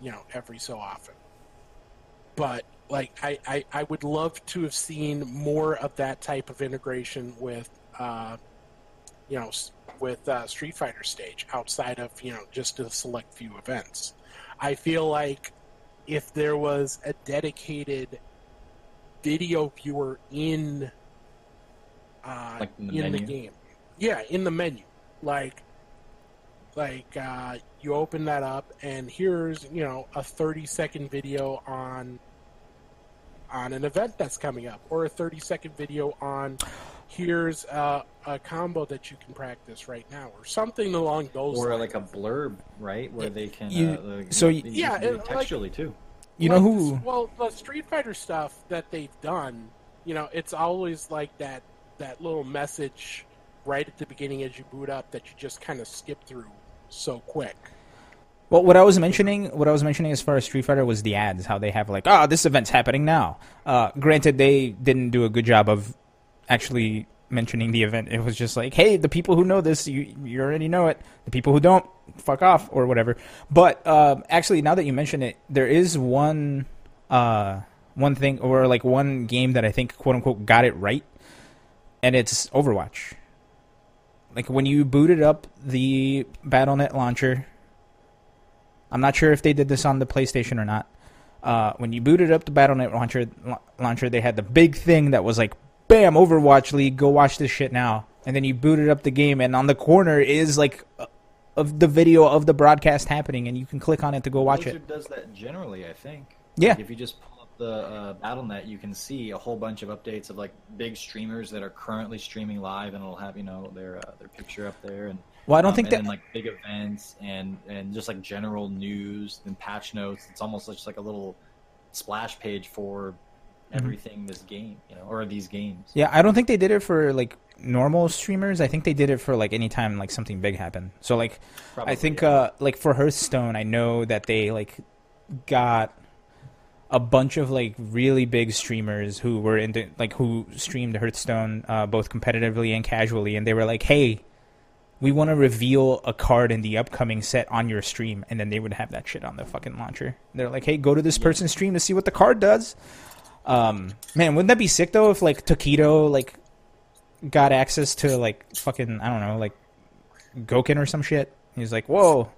you know, every so often. But like I, I, I would love to have seen more of that type of integration with uh, you know, with uh, Street Fighter stage outside of you know just a select few events. I feel like if there was a dedicated video viewer in uh, Like in the in the game, yeah, in the menu, like like uh, you open that up and here's you know a 30 second video on on an event that's coming up or a 30 second video on here's a, a combo that you can practice right now or something along those Or lines. like a blurb, right, where they can. You- uh, uh, so you y- Yeah, do it it- like- textually too. You know Like who? well, the Street Fighter stuff that they've done, you know, it's always like that that little message right at the beginning as you boot up that you just kind of skip through so quick. Well, what I was mentioning, what I was mentioning as far as Street Fighter was the ads, how they have like, ah, this event's happening now. Uh, granted, they didn't do a good job of actually mentioning the event. It was just like, hey, the people who know this, you you already know it. The people who don't, fuck off or whatever. But um, actually, now that you mention it, there is one uh, one thing or like one game that I think quote unquote got it right, and it's Overwatch. Like when you booted up the BattleNet launcher. I'm not sure if they did this on the PlayStation or not. Uh, when you booted up the BattleNet launcher, la- launcher, they had the big thing that was like, "Bam, Overwatch League, go watch this shit now." And then you booted up the game, and on the corner is like uh, of the video of the broadcast happening, and you can click on it to go watch it. Does that generally, I think. Yeah. Like if you just the uh, BattleNet, you can see a whole bunch of updates of like big streamers that are currently streaming live, and it'll have you know their uh, their picture up there, and Well, I don't um, think and that. like big events and and just like general news and patch notes. It's almost just like a little splash page for Mm-hmm. everything this game, you know, or these games. Yeah, I don't think they did it for like normal streamers. I think they did it for like anytime like something big happened. So like Probably, I think yeah. uh like for Hearthstone, I know that they like got a bunch of like really big streamers who were into like who streamed Hearthstone uh, both competitively and casually, and they were like, "Hey, we want to reveal a card in the upcoming set on your stream," and then they would have that shit on the fucking launcher. They're like, "Hey, go to this person's stream to see what the card does." Um, man, wouldn't that be sick though if like Taquito like got access to like fucking I don't know like Gokin or some shit? He's like, "Whoa."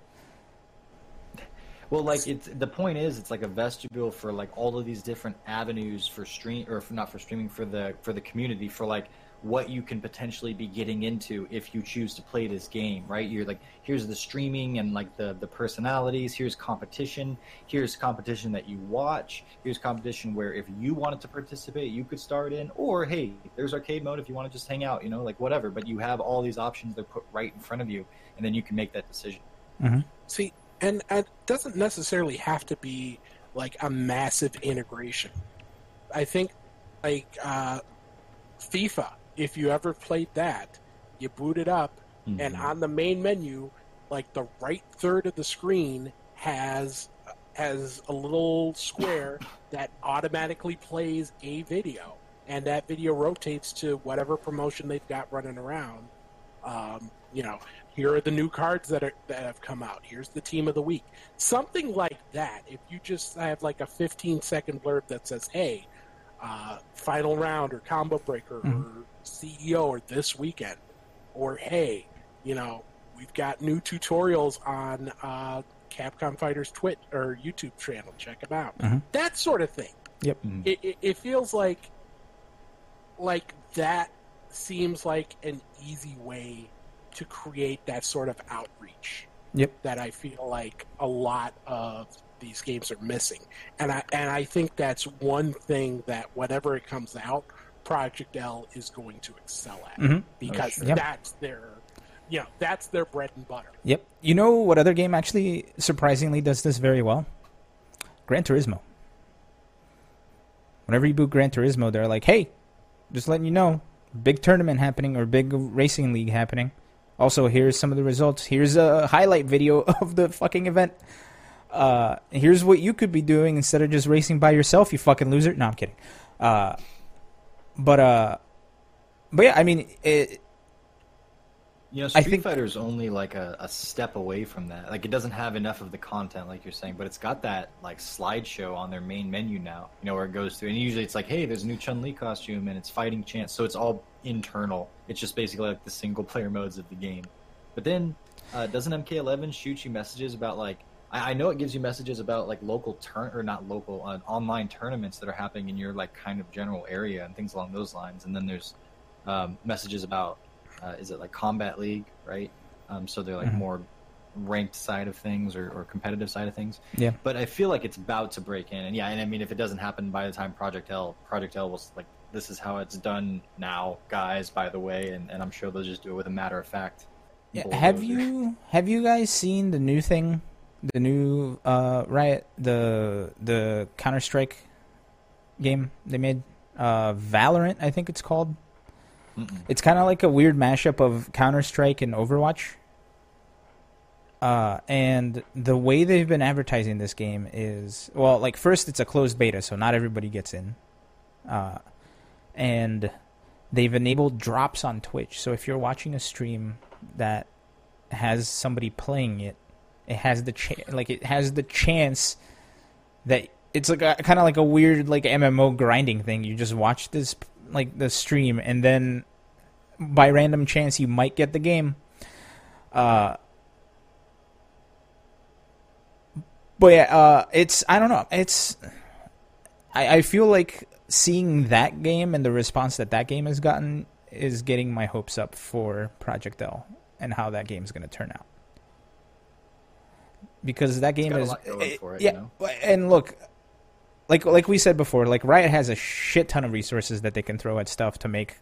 Well, like it's the point is, it's like a vestibule for like all of these different avenues for stream or for, not for streaming for the for the community for like what you can potentially be getting into if you choose to play this game, right? You're like, here's the streaming and like the the personalities. Here's competition. Here's competition that you watch. Here's competition where if you wanted to participate, you could start in. Or hey, there's arcade mode if you want to just hang out, you know, like whatever. But you have all these options that are put right in front of you, and then you can make that decision. Mm-hmm. See, and and it doesn't necessarily have to be like a massive integration. I think like uh, FIFA, if you ever played that, you boot it up, and Mhm. on the main menu, like the right third of the screen has has a little square that automatically plays a video, and that video rotates to whatever promotion they've got running around. Um, you know, here are the new cards that are that have come out. Here's the team of the week. Something like that. If you just have like a 15 second blurb that says, "Hey, uh, final round or combo breaker or CEO or this weekend," or "Hey, you know, we've got new tutorials on uh, Capcom Fighters Twitch or YouTube channel. Check them out." Mhm. That sort of thing. Yep. It, it, it feels like like that seems like an easy way to create that sort of outreach Yep. that I feel like a lot of these games are missing. And I and I think that's one thing that whenever it comes out, Project L is going to excel at Mhm. because sure. Yep. that's their you know, that's their bread and butter. Yep. You know what other game actually surprisingly does this very well? Gran Turismo. Whenever you boot Gran Turismo, they're like, "Hey, just letting you know, big tournament happening or big racing league happening. Also, here's some of the results. Here's a highlight video of the fucking event. Uh, here's what you could be doing instead of just racing by yourself, you fucking loser." No, I'm kidding. Uh, but uh, but yeah, I mean, it, You know, I Street think- Fighter's only like a, a step away from that. Like, it doesn't have enough of the content, like you're saying, but it's got that like slideshow on their main menu now. You know, where it goes through, and usually it's like, hey, there's a new Chun Li costume, and it's fighting chance. So it's all internal. It's just basically like the single player modes of the game. But then, uh, doesn't MK11 shoot you messages about like? I, I know it gives you messages about like local turn or not local, uh, online tournaments that are happening in your like kind of general area and things along those lines. And then there's um, messages about uh, is it like Kombat League right? Um, so they're like Mhm. more ranked side of things or, or competitive side of things. Yeah. but i feel like it's about to break in. And yeah and i mean if it doesn't happen by the time project l project l was like this is how it's done now guys by the way and, and i'm sure they'll just do it with a matter of fact. Yeah, have you have you guys seen the new thing, the new uh, riot, the the Counter Strike game they made, uh, Valorant, I think it's called. Mm-mm. It's kind of like a weird mashup of Counter Strike and Overwatch. Uh, and the way they've been advertising this game is well, like first it's a closed beta, so not everybody gets in. Uh, and they've enabled drops on Twitch. So if you're watching a stream that has somebody playing it, it has the cha- like it has the chance that it's like kind of like a weird like MMO grinding thing. You just watch this like the stream, and then by random chance you might get the game. Uh, but yeah, uh, it's I don't know. It's I, I feel like seeing that game and the response that that game has gotten is getting my hopes up for Project L and how that game's going to turn out. Because that game is for it, yeah, you know? and look, like like we said before, like Riot has a shit ton of resources that they can throw at stuff to make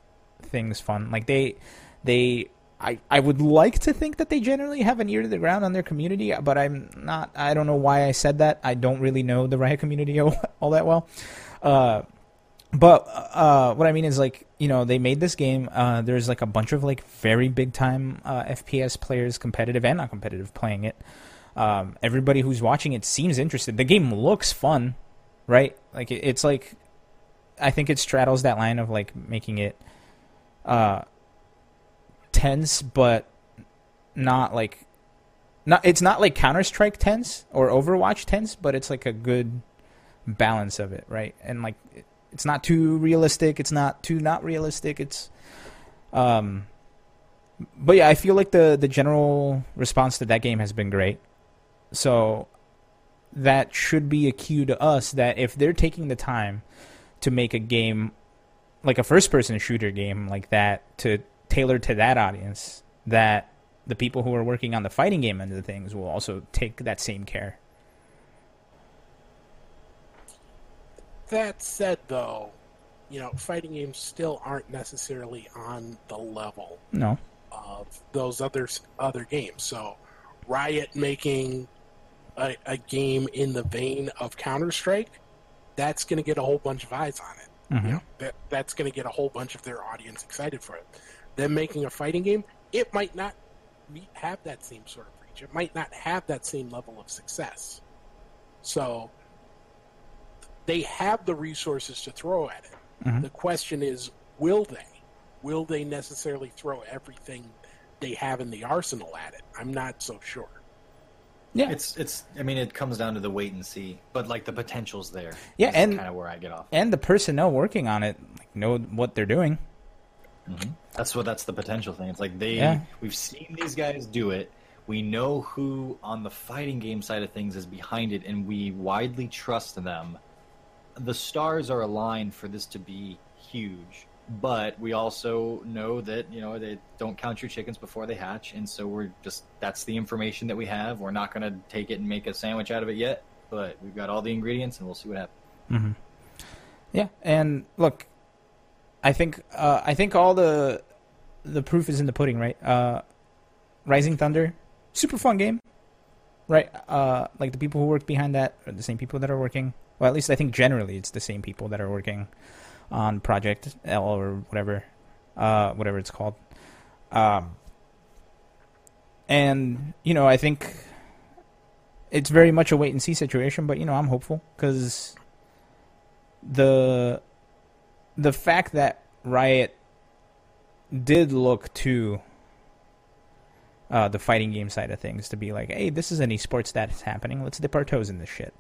things fun. Like they they I, I would like to think that they generally have an ear to the ground on their community, but I'm not. I don't know why I said that. I don't really know the Riot community all, all that well. Uh, but uh, what I mean is like you know they made this game. Uh, there's like a bunch of like very big time uh, FPS players, competitive and not competitive, playing it. Um, everybody who's watching it seems interested. The game looks fun, right? Like it, it's like I think it straddles that line of like making it uh, tense, but not like not. It's not like Counter Strike tense or Overwatch tense, but it's like a good balance of it, right? And like it's not too realistic. It's not too not realistic. It's um, but yeah, I feel like the the general response to that game has been great. So that should be a cue to us that if they're taking the time to make a game like a first person shooter game like that to tailor to that audience that the people who are working on the fighting game end of things will also take that same care. That said, though, you know, fighting games still aren't necessarily on the level No. of those other other games. So, Riot making a, a game in the vein of Counter Strike, that's going to get a whole bunch of eyes on it. Mhm. You know, that that's going to get a whole bunch of their audience excited for it. Them making a fighting game, it might not have that same sort of reach. It might not have that same level of success. So they have the resources to throw at it. Mhm. The question is, will they? Will they necessarily throw everything they have in the arsenal at it? I'm not so sure. Yeah. It's it's. I mean, it comes down to the wait and see, but like the potential's there. Yeah, and- kind of where I get off. and the personnel working on it like, know what they're doing. Mm-hmm. That's what that's the potential thing. It's like they Yeah. we've seen these guys do it. We know who on the fighting game side of things is behind it, and we widely trust them. The stars are aligned for this to be huge, but we also know that you know they don't count your chickens before they hatch, and so we're just that's the information that we have. We're not going to take it and make a sandwich out of it yet, but we've got all the ingredients, and we'll see what happens. Yeah, and look, I think uh, I think all the the proof is in the pudding, right? Uh, Rising Thunder, super fun game, right? Uh, like the people who work behind that are the same people that are working. Well, at least I think generally it's the same people that are working on Project L or whatever, uh, whatever it's called. Um, and you know, I think it's very much a wait and see situation, but you know, I'm hopeful because the the fact that Riot did look to uh, the fighting game side of things to be like, hey, this is an esports that's happening. Let's dip our toes in this shit.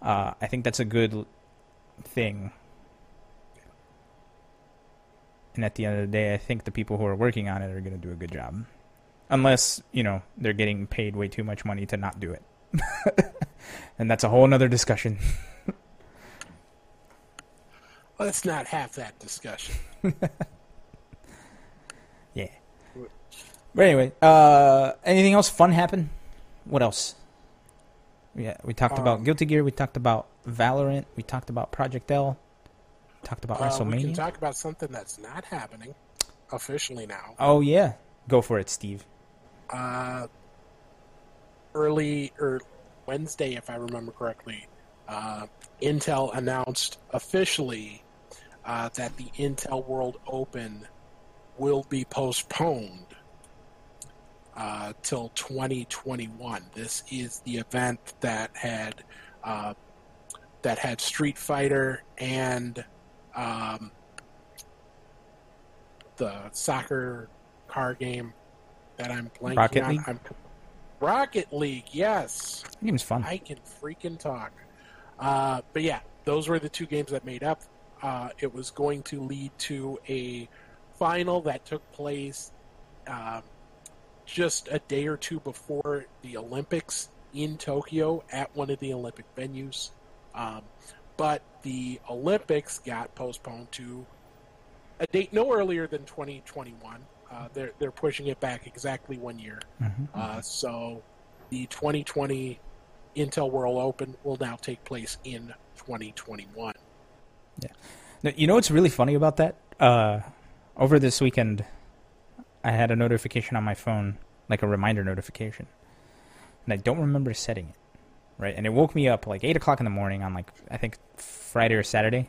Uh, I think that's a good thing. And at the end of the day, I think the people who are working on it are going to do a good job. Unless, you know, they're getting paid way too much money to not do it. and that's a whole nother discussion. Let's not have that discussion. Yeah. But anyway, uh, anything else fun happen? What else? Yeah, we talked about Um, Guilty Gear. We talked about Valorant. We talked about Project L. Talked about Uh, we can talk about something that's not happening officially now. oh yeah, go for it, Steve. uh, early or Wednesday, if I remember correctly, uh, Intel announced officially uh, that the Intel World Open will be postponed uh, till 2021. This is the event that had uh, that had Street Fighter and um, the soccer car game that I'm blanking Rocket on. League? I'm, Rocket League, yes. That game's fun. I can freaking talk. Uh, but yeah, those were the two games that made up. Uh, it was going to lead to a final that took place um, just a day or two before the Olympics in Tokyo at one of the Olympic venues. Um, but the Olympics got postponed to a date no earlier than 2021. Uh, they're they're pushing it back exactly one year. Mhm. Uh, so the 2020 Intel World Open will now take place in 2021. No, You know what's really funny about that? Uh, over this weekend, I had a notification on my phone, like a reminder notification, and I don't remember setting it. Right, and it woke me up like eight o'clock in the morning on like I think Friday or Saturday.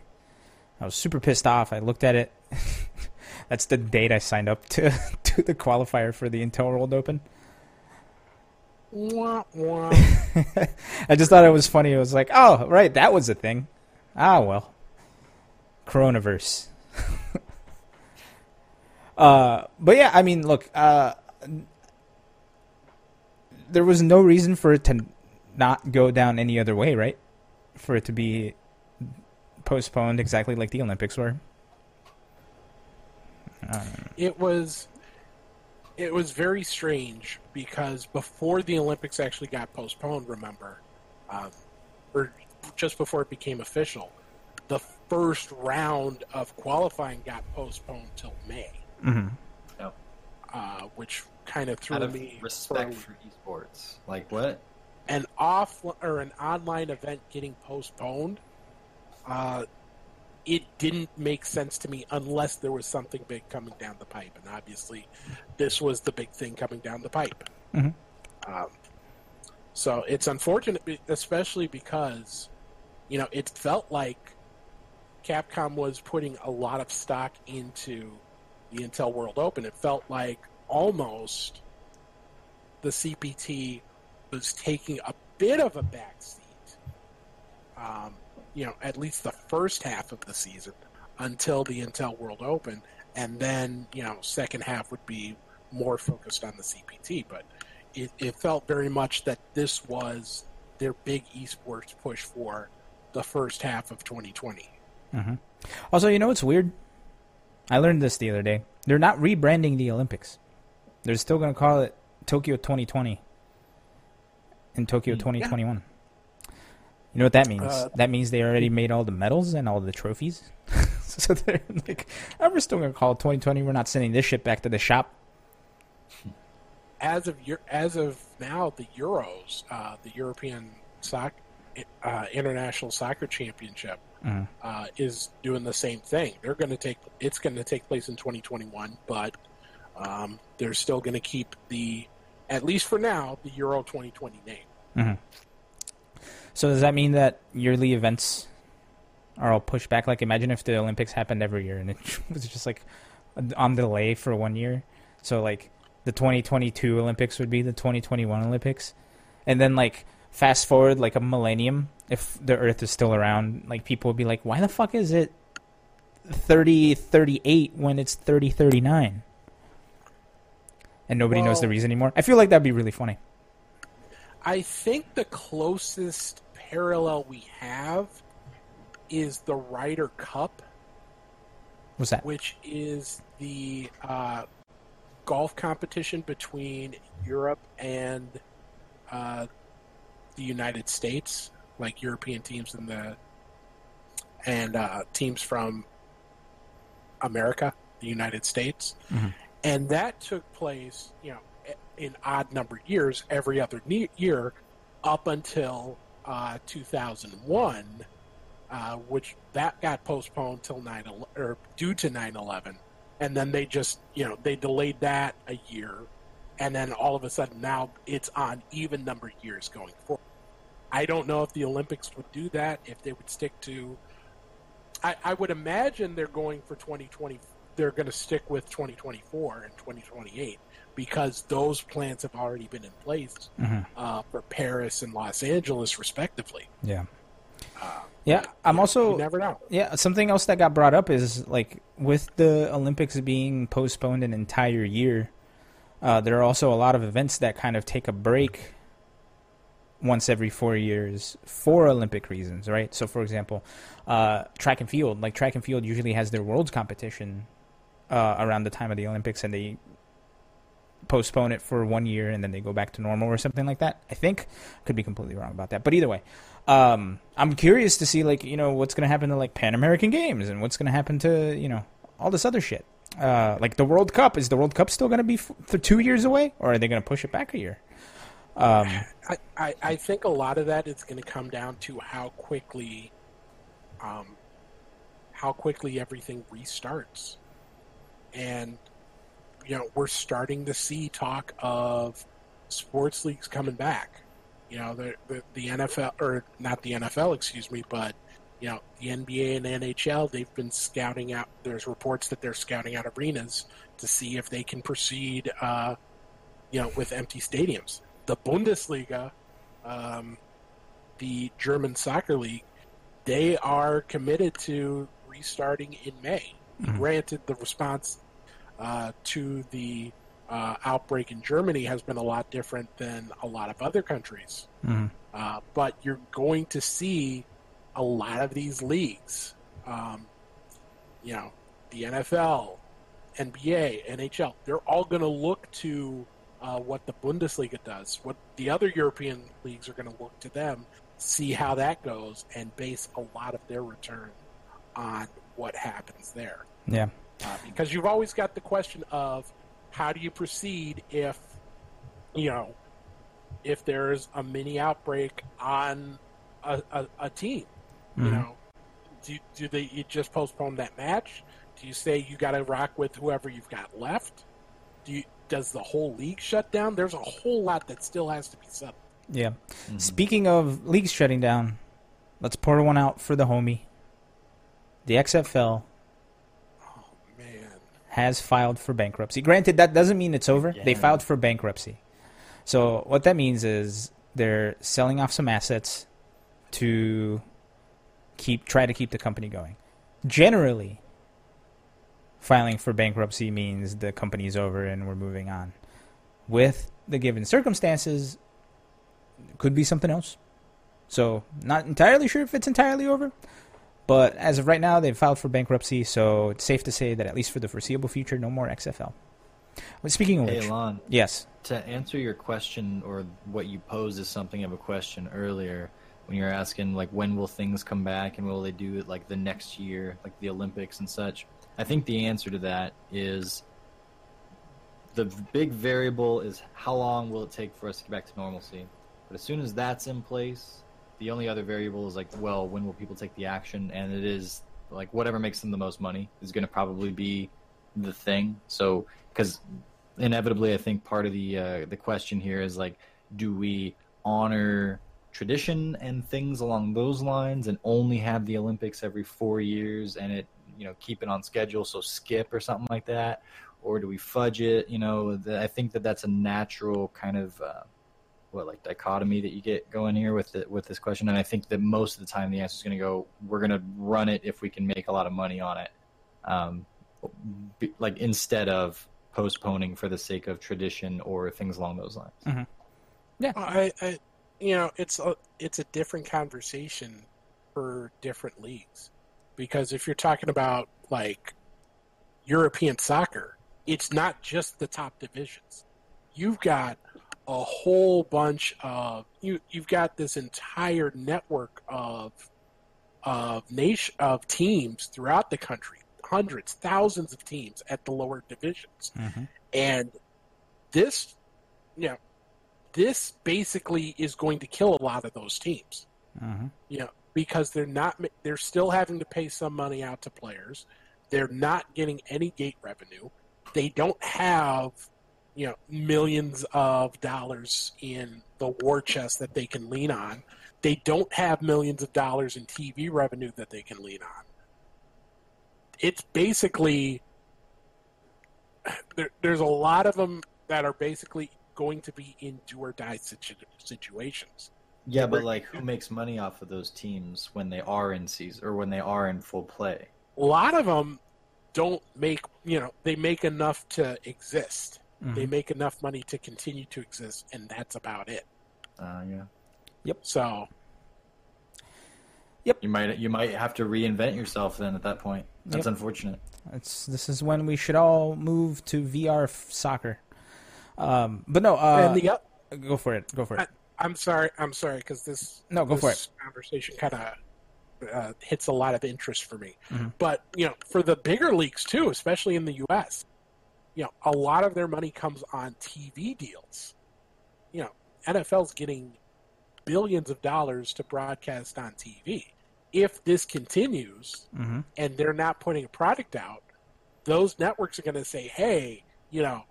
I was super pissed off. I looked at it. That's the date I signed up to to the qualifier for the Intel World Open. Wah, wah. I just thought it was funny. It was like, oh, right, that was a thing. Ah, well. Coronavirus. uh, but yeah, I mean, look, uh, there was no reason for it to not go down any other way, right? For it to be postponed exactly like the Olympics were. Um, it was it was very strange because before the Olympics actually got postponed, remember, um, or just before it became official, the first round of qualifying got postponed till May, mhm. uh, which kind of threw Out of me respect for for esports. Like what? An off or an online event getting postponed. Uh, it didn't make sense to me unless there was something big coming down the pipe, and obviously, this was the big thing coming down the pipe. Mhm. Um, so it's unfortunate, especially because you know it felt like Capcom was putting a lot of stock into the Intel World Open. It felt like almost the CPT was taking a bit of a backseat. Um, you know, at least the first half of the season until the Intel World Open, and then you know, second half would be more focused on the CPT. But it, it felt very much that this was their big esports push for the first half of 2020. hmm Also, you know what's weird? I learned this the other day. They're not rebranding the Olympics. They're still going to call it Tokyo 2020 and Tokyo Hmm. 2021. You know what that means? Uh, that means they already made all the medals and all the trophies. so they're like, oh, we're still going to call it 2020. We're not sending this shit back to the shop. as of your as of now, the Euros, uh, the European Soc- uh, International Soccer Championship, Mhm. uh, is doing the same thing. They're going to take it's going to take place in 2021, but um, they're still going to keep the at least for now the Euro 2020 name. Mm-hmm. So does that mean that yearly events are all pushed back? Like, imagine if the Olympics happened every year and it was just like on delay for one year. So like the 2022 Olympics would be the 2021 Olympics, and then like fast forward like a millennium, if the Earth is still around, like people would be like, why the fuck is it 3038 when it's 3039? And nobody knows the reason anymore. I feel like that'd be really funny. I think the closest parallel we have is the Ryder Cup, What's that? which is the uh, golf competition between Europe and uh, the United States, like European teams and the and uh, teams from America, the United States, Mhm. And that took place, you know, in odd numbered years every other year up until uh, 2001 uh, which that got postponed till 9 or due to 9/11 and then they just you know they delayed that a year. And then all of a sudden now it's on even numbered years going forward I don't know if the Olympics would do that if they would stick to I, I would imagine they're going for 2020 they're going to stick with 2024 and 2028 because those plans have already been in place Mhm. uh, for Paris and Los Angeles respectively Yeah. uh, Yeah, I'm also you never know Yeah, something else that got brought up is like with the Olympics being postponed an entire year, uh, there are also a lot of events that kind of take a break once every four years for Olympic reasons, right? So, for example, uh, track and field, like track and field usually has their world's competition uh, around the time of the Olympics, and they postpone it for one year and then they go back to normal or something like that. I think could be completely wrong about that, but either way, um, I'm curious to see like you know what's going to happen to like Pan American Games and what's going to happen to you know all this other shit. Uh, like the World Cup is the World Cup still going to be f- for two years away, or are they going to push it back a year? Um, I, I, I think a lot of that is going to come down to how quickly, um, how quickly everything restarts, and you know we're starting to see talk of sports leagues coming back. You know the the, the NFL or not the NFL, excuse me, but you know the NBA and NHL. They've been scouting out. There's reports that they're scouting out arenas to see if they can proceed. Uh, you know, with empty stadiums. The Bundesliga, um, the German soccer league, they are committed to restarting in May. Mhm. Granted, the response to the uh, outbreak in Germany has been a lot different than a lot of other countries. mhm. Uh, but you're going to see a lot of these leagues, um, you know, the NFL, NBA, NHL, they're all going to look to uh, what the Bundesliga does, what the other European leagues are going to look to them, see how that goes, and base a lot of their return on what happens there. Yeah. Uh, because you've always got the question of how do you proceed if, you know, if there's a mini outbreak on a, a, a team, you Mhm. know, do, do they you just postpone that match? Do you say you got to rock with whoever you've got left? Do you, does the whole league shut down? There's a whole lot that still has to be settled. Yeah. Speaking of leagues shutting down, let's pour one out for the homie. The XFL man, has filed for bankruptcy. Granted, that doesn't mean it's over. They filed for bankruptcy. So what that means is they're selling off some assets to keep try to keep the company going. Generally, filing for bankruptcy means the company's over and we're moving on. With the given circumstances, could be something else. So, not entirely sure if it's entirely over, but as of right now, they've filed for bankruptcy, so it's safe to say that at least for the foreseeable future, no more XFL. Well, speaking of Hey, which, yes, to answer your question or what you posed as something of a question earlier when you're asking like when will things come back and will they do it like the next year like the olympics and such i think the answer to that is the big variable is how long will it take for us to get back to normalcy but as soon as that's in place the only other variable is like well when will people take the action? And it is like whatever makes them the most money is going to probably be the thing. So because inevitably, I think part of the uh, the question here is like, do we honor tradition and things along those lines, and only have the Olympics every four years, and it you know keep it on schedule, so skip or something like that, or do we fudge it? You know, the, I think that that's a natural kind of uh, what like dichotomy that you get going here with the, with this question, and I think that most of the time the answer is going to go, we're going to run it if we can make a lot of money on it, um, be- like instead of postponing for the sake of tradition or things along those lines. Yeah. I, I, you know, it's a it's a different conversation for different leagues because if you're talking about like European soccer, it's not just the top divisions. You've got a whole bunch of you. You've got this entire network of of nation of teams throughout the country, hundreds, thousands of teams at the lower divisions, Mhm. and this, you know, this basically is going to kill a lot of those teams Mhm. you know, because they're not they're still having to pay some money out to players. They're not getting any gate revenue. They don't have, you know, millions of dollars in the war chest that they can lean on. They don't have millions of dollars in TV revenue that they can lean on. It's basically there, there's a lot of them that are basically going to be in do or die situ- situations. Yeah, but like who makes money off of those teams when they are in season or when they are in full play? a lot of them don't make you know they make enough to exist they Mhm. make enough money to continue to exist and that's about it Uh, yeah, Yep. so Yep. you might you might have to reinvent yourself then at that point. That's Yep. unfortunate. It's this is when we should all move to VR f- soccer. Um, but no, uh, and the o- go for it. Go for it. i'm sorry i'm sorry because this No, go for this conversation kind of uh, hits a lot of interest for me Mhm. but you know for the bigger leagues too especially in the us you know a lot of their money comes on tv deals you know NFL's getting billions of dollars to broadcast on TV. If this continues hmm and they're not putting a product out, those networks are going to say, "Hey, you know,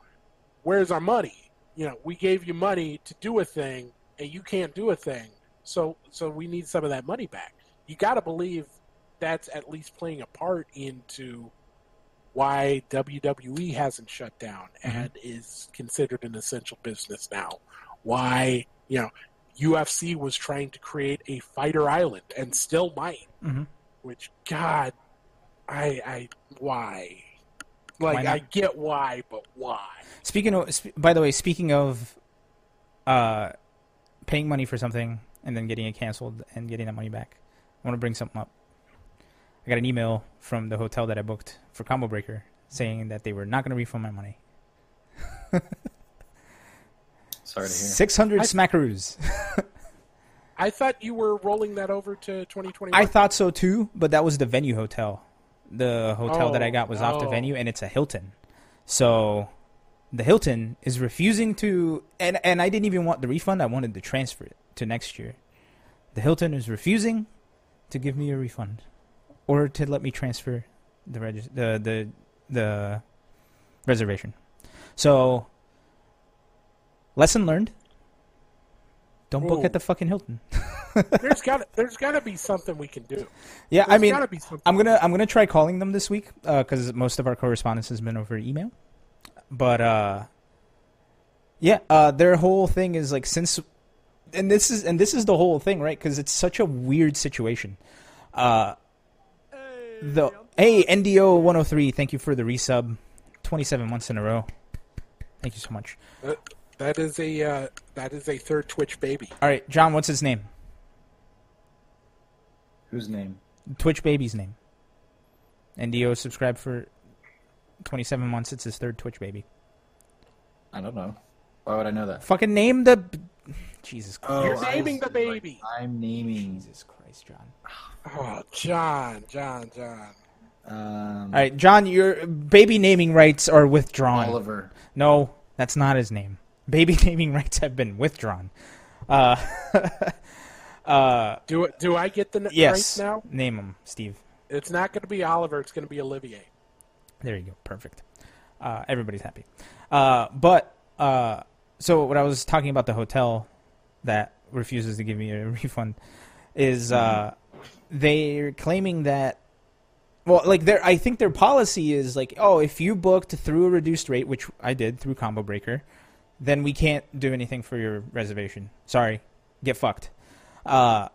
where's our money? You know, we gave you money to do a thing, and you can't do a thing. So, so we need some of that money back." You got to believe that's at least playing a part into why WWE hasn't shut down and is considered an essential business now. Why, you know, UFC was trying to create a fighter island and still might hmm which God, I, I, why? Why Like, not? I get why, but why? Speaking of, by the way, speaking of, uh, paying money for something and then getting it canceled and getting that money back, I want to bring something up. I got an email from the hotel that I booked for Combo Breaker saying that they were not going to refund my money. Sorry to hear. Six hundred I- smackaroos. I thought you were rolling that over to 2021. I thought so too, but that was the venue hotel. The hotel that I oh, got was off the Oh. venue, and it's a Hilton. So the Hilton is refusing to, and and I didn't even want the refund. I wanted to transfer it to next year. The Hilton is refusing to give me a refund, or to let me transfer the regis- the the the reservation. So lesson learned. Don't book at the fucking Hilton. there's got there's got to be something we can do. Yeah, There's I mean. I'm gonna I'm gonna try calling them this week because most of our correspondence has been over email. But uh, yeah, uh, their whole thing is like since, and this is and this is the whole thing, right? Because it's such a weird situation. Uh, the hey NDO 103, thank you for the resub, 27 months in a row. Thank you so much. That- that is a uh, that is a third Twitch baby. All right, John, what's his name? Whose name? Twitch baby's name. NDO subscribed for 27 months. It's his third Twitch baby. I don't know. Why would I know that? Fucking name the. Jesus Christ. Oh, You're I naming the see. baby. I'm naming. Jesus Christ, John. Oh, John, John, John. Um, All right, John, your baby naming rights are withdrawn. Oliver. No, that's not his name. Baby naming rights have been withdrawn. Uh, uh, Do. Do I get the n- yes. rights now? Name him, Steve. It's not going to be Oliver. It's going to be Olivier. There you go. Perfect. Uh, everybody's happy. Uh, but uh, so what I was talking about the hotel that refuses to give me a refund is uh, they're claiming that. Well, like their, I think their policy is like, oh, if you booked through a reduced rate, which I did through Combo Breaker, then we can't do anything for your reservation. Sorry, get fucked. Uh,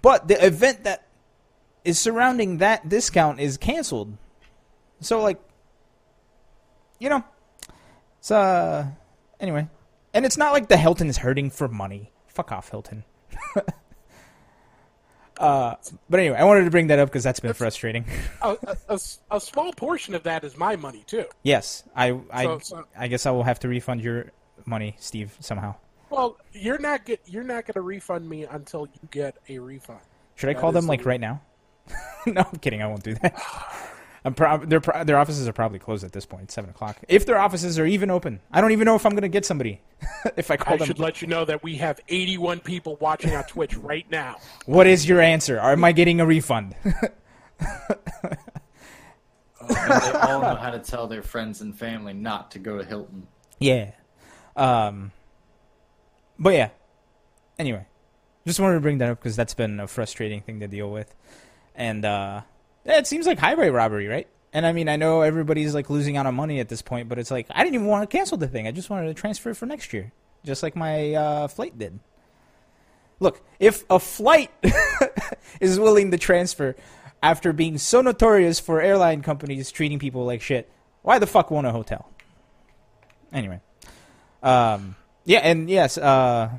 but the event that is surrounding that discount is canceled. So like, you know, it's uh, anyway, and it's not like the Hilton is hurting for money. Fuck off, Hilton. uh, but anyway, I wanted to bring that up because that's been frustrating. A small portion of that is my money too. yes, I I So- so- I guess I will have to refund your money, Steve, somehow. Well, you're not get, you're not going to refund me until you get a refund. Should I That call them like the- right now? no, I'm kidding. I won't do that. I'm pro- their pro- their offices are probably closed at this. Seven o'clock. If their offices are even open, I don't even know if I'm going to get somebody. if I call I them, should let you know that we have 81 people watching on Twitch right now. what is your answer? Am I getting a refund? And they all know how to tell their friends and family not to go to Hilton. yeah. Um. But yeah. Anyway, just wanted to bring that up because that's been a frustrating thing to deal with, and uh, it seems like highway robbery, right? And I mean, I know everybody's like losing out on money at this point, but it's like I didn't even want to cancel the thing. I just wanted to transfer it for next year, just like my uh, flight did. Look, if a flight is willing to transfer after being so notorious for airline companies treating people like shit, why the fuck won't a hotel? Anyway, um, yeah, and yes, uh,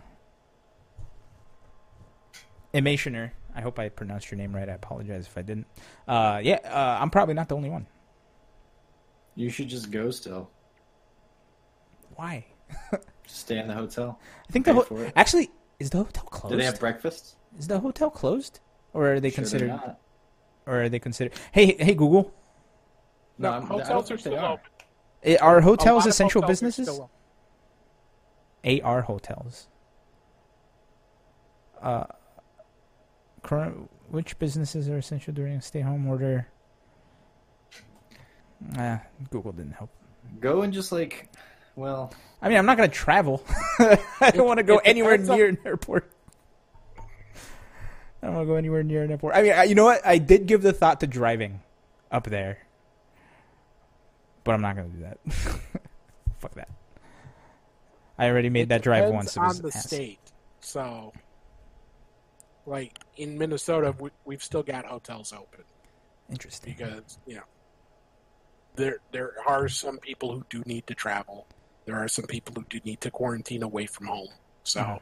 Emationer. I hope I pronounced your name right. I apologize if I didn't. Uh, yeah, uh, I'm probably not the only one. You should just go still. Why? Just stay in the hotel. I think the Pay ho- actually is the hotel closed. Do they have breakfast? is the hotel closed, or are they Sure considered? not. or are they considered? Hey, hey, Google. No, I'm- don't hotels are they still are. open. eh, Are hotels essential hotels are businesses? still. AR hotels. Uh, current which businesses are essential during a stay-home order? Ah, Google didn't help. Go and just like, well, I mean, I'm not going to travel. I don't want to go anywhere depends on- near an airport. I don't want to go anywhere near an airport. I mean, I, you know what? I did give the thought to driving up there, but I'm not going to do that. Fuck that. I already made It that drive once. It was on the ass. state. So, like in Minnesota, we, we've still got hotels open Interesting. because you know there there are some people who do need to travel. There are some people who do need to quarantine away from home. So, Mhm.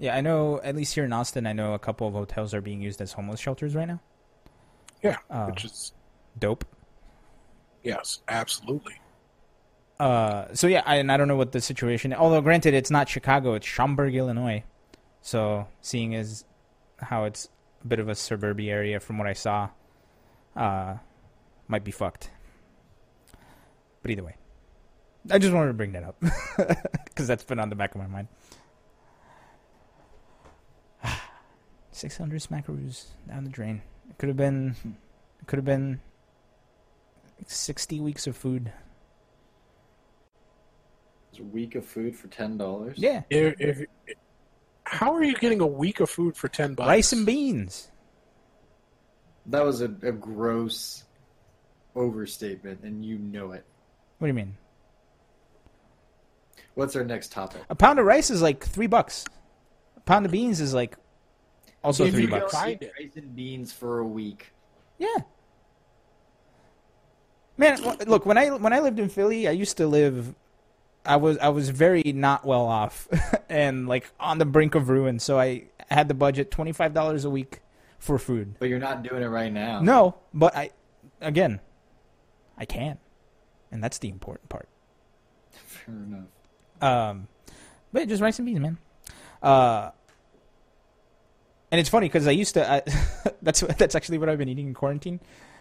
Yeah, I know. At least here in Austin, I know a couple of hotels are being used as homeless shelters right now. yeah, Uh, which is dope. yes, absolutely. Uh, so yeah, I, and I don't know what the situation. Although, granted, it's not Chicago; it's Schaumburg, Illinois. So, seeing as how it's a bit of a suburban area, from what I saw, uh, might be fucked. But either way, I just wanted to bring that up because that's been on the back of my mind. Six hundred smackaroos down the drain. It could have been. It could have been. Sixty weeks of food. it's a week of food for ten dollars. Yeah. If, if, how are you getting a week of food for ten bucks? Rice and beans. that was a, a gross overstatement, and you know it. What do you mean? What's our next topic? A pound of rice is like three bucks. A pound of beans is like also If three you bucks. Find it. rice and beans for a week. Yeah. Man, look when I when I lived in Philly, I used to live. I was I was very not well off, and like on the brink of ruin. So I had the budget twenty five dollars a week for food. But you're not doing it right now. No, but I again, I can, and that's the important part. Fair enough. Um, but just rice and beans, man. Uh, and it's funny because I used to. I, that's that's actually what I've been eating in quarantine.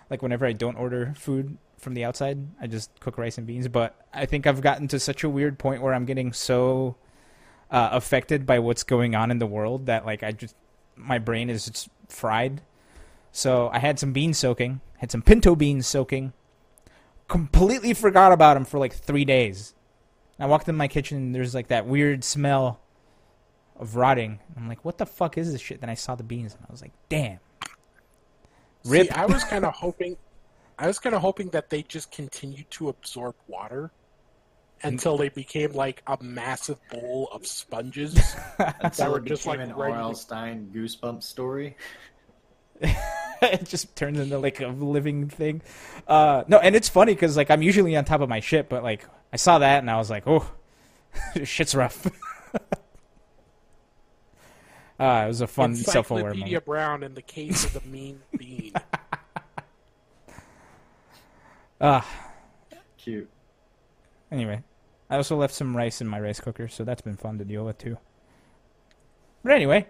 Like whenever I don't order food from the outside, I just cook rice and beans. But I think I've gotten to such a weird point where I'm getting so uh, affected by what's going on in the world that like I just my brain is just fried. So I had some beans soaking, had some pinto beans soaking. Completely forgot about them for like three days. I walked in my kitchen and there's like that weird smell of rotting. I'm like, what the fuck is this shit? Then I saw the beans and I was like, damn. Rip. See, I was kind of hoping, I was kind of hoping that they just continued to absorb water until they became like a massive bowl of sponges. Until were it just, became like, an ready R.L. Stine goosebump story. it just turns into like a living thing. Uh, no, and it's funny because like I'm usually on top of my shit, but like I saw that and I was like, oh, shit's rough. uh, it was a fun self-aware Encyclopedia moment. Brown in the case of the mean bean. Ah, Cute. anyway, I also left some rice in my rice cooker, so that's been fun to deal with too. But anyway,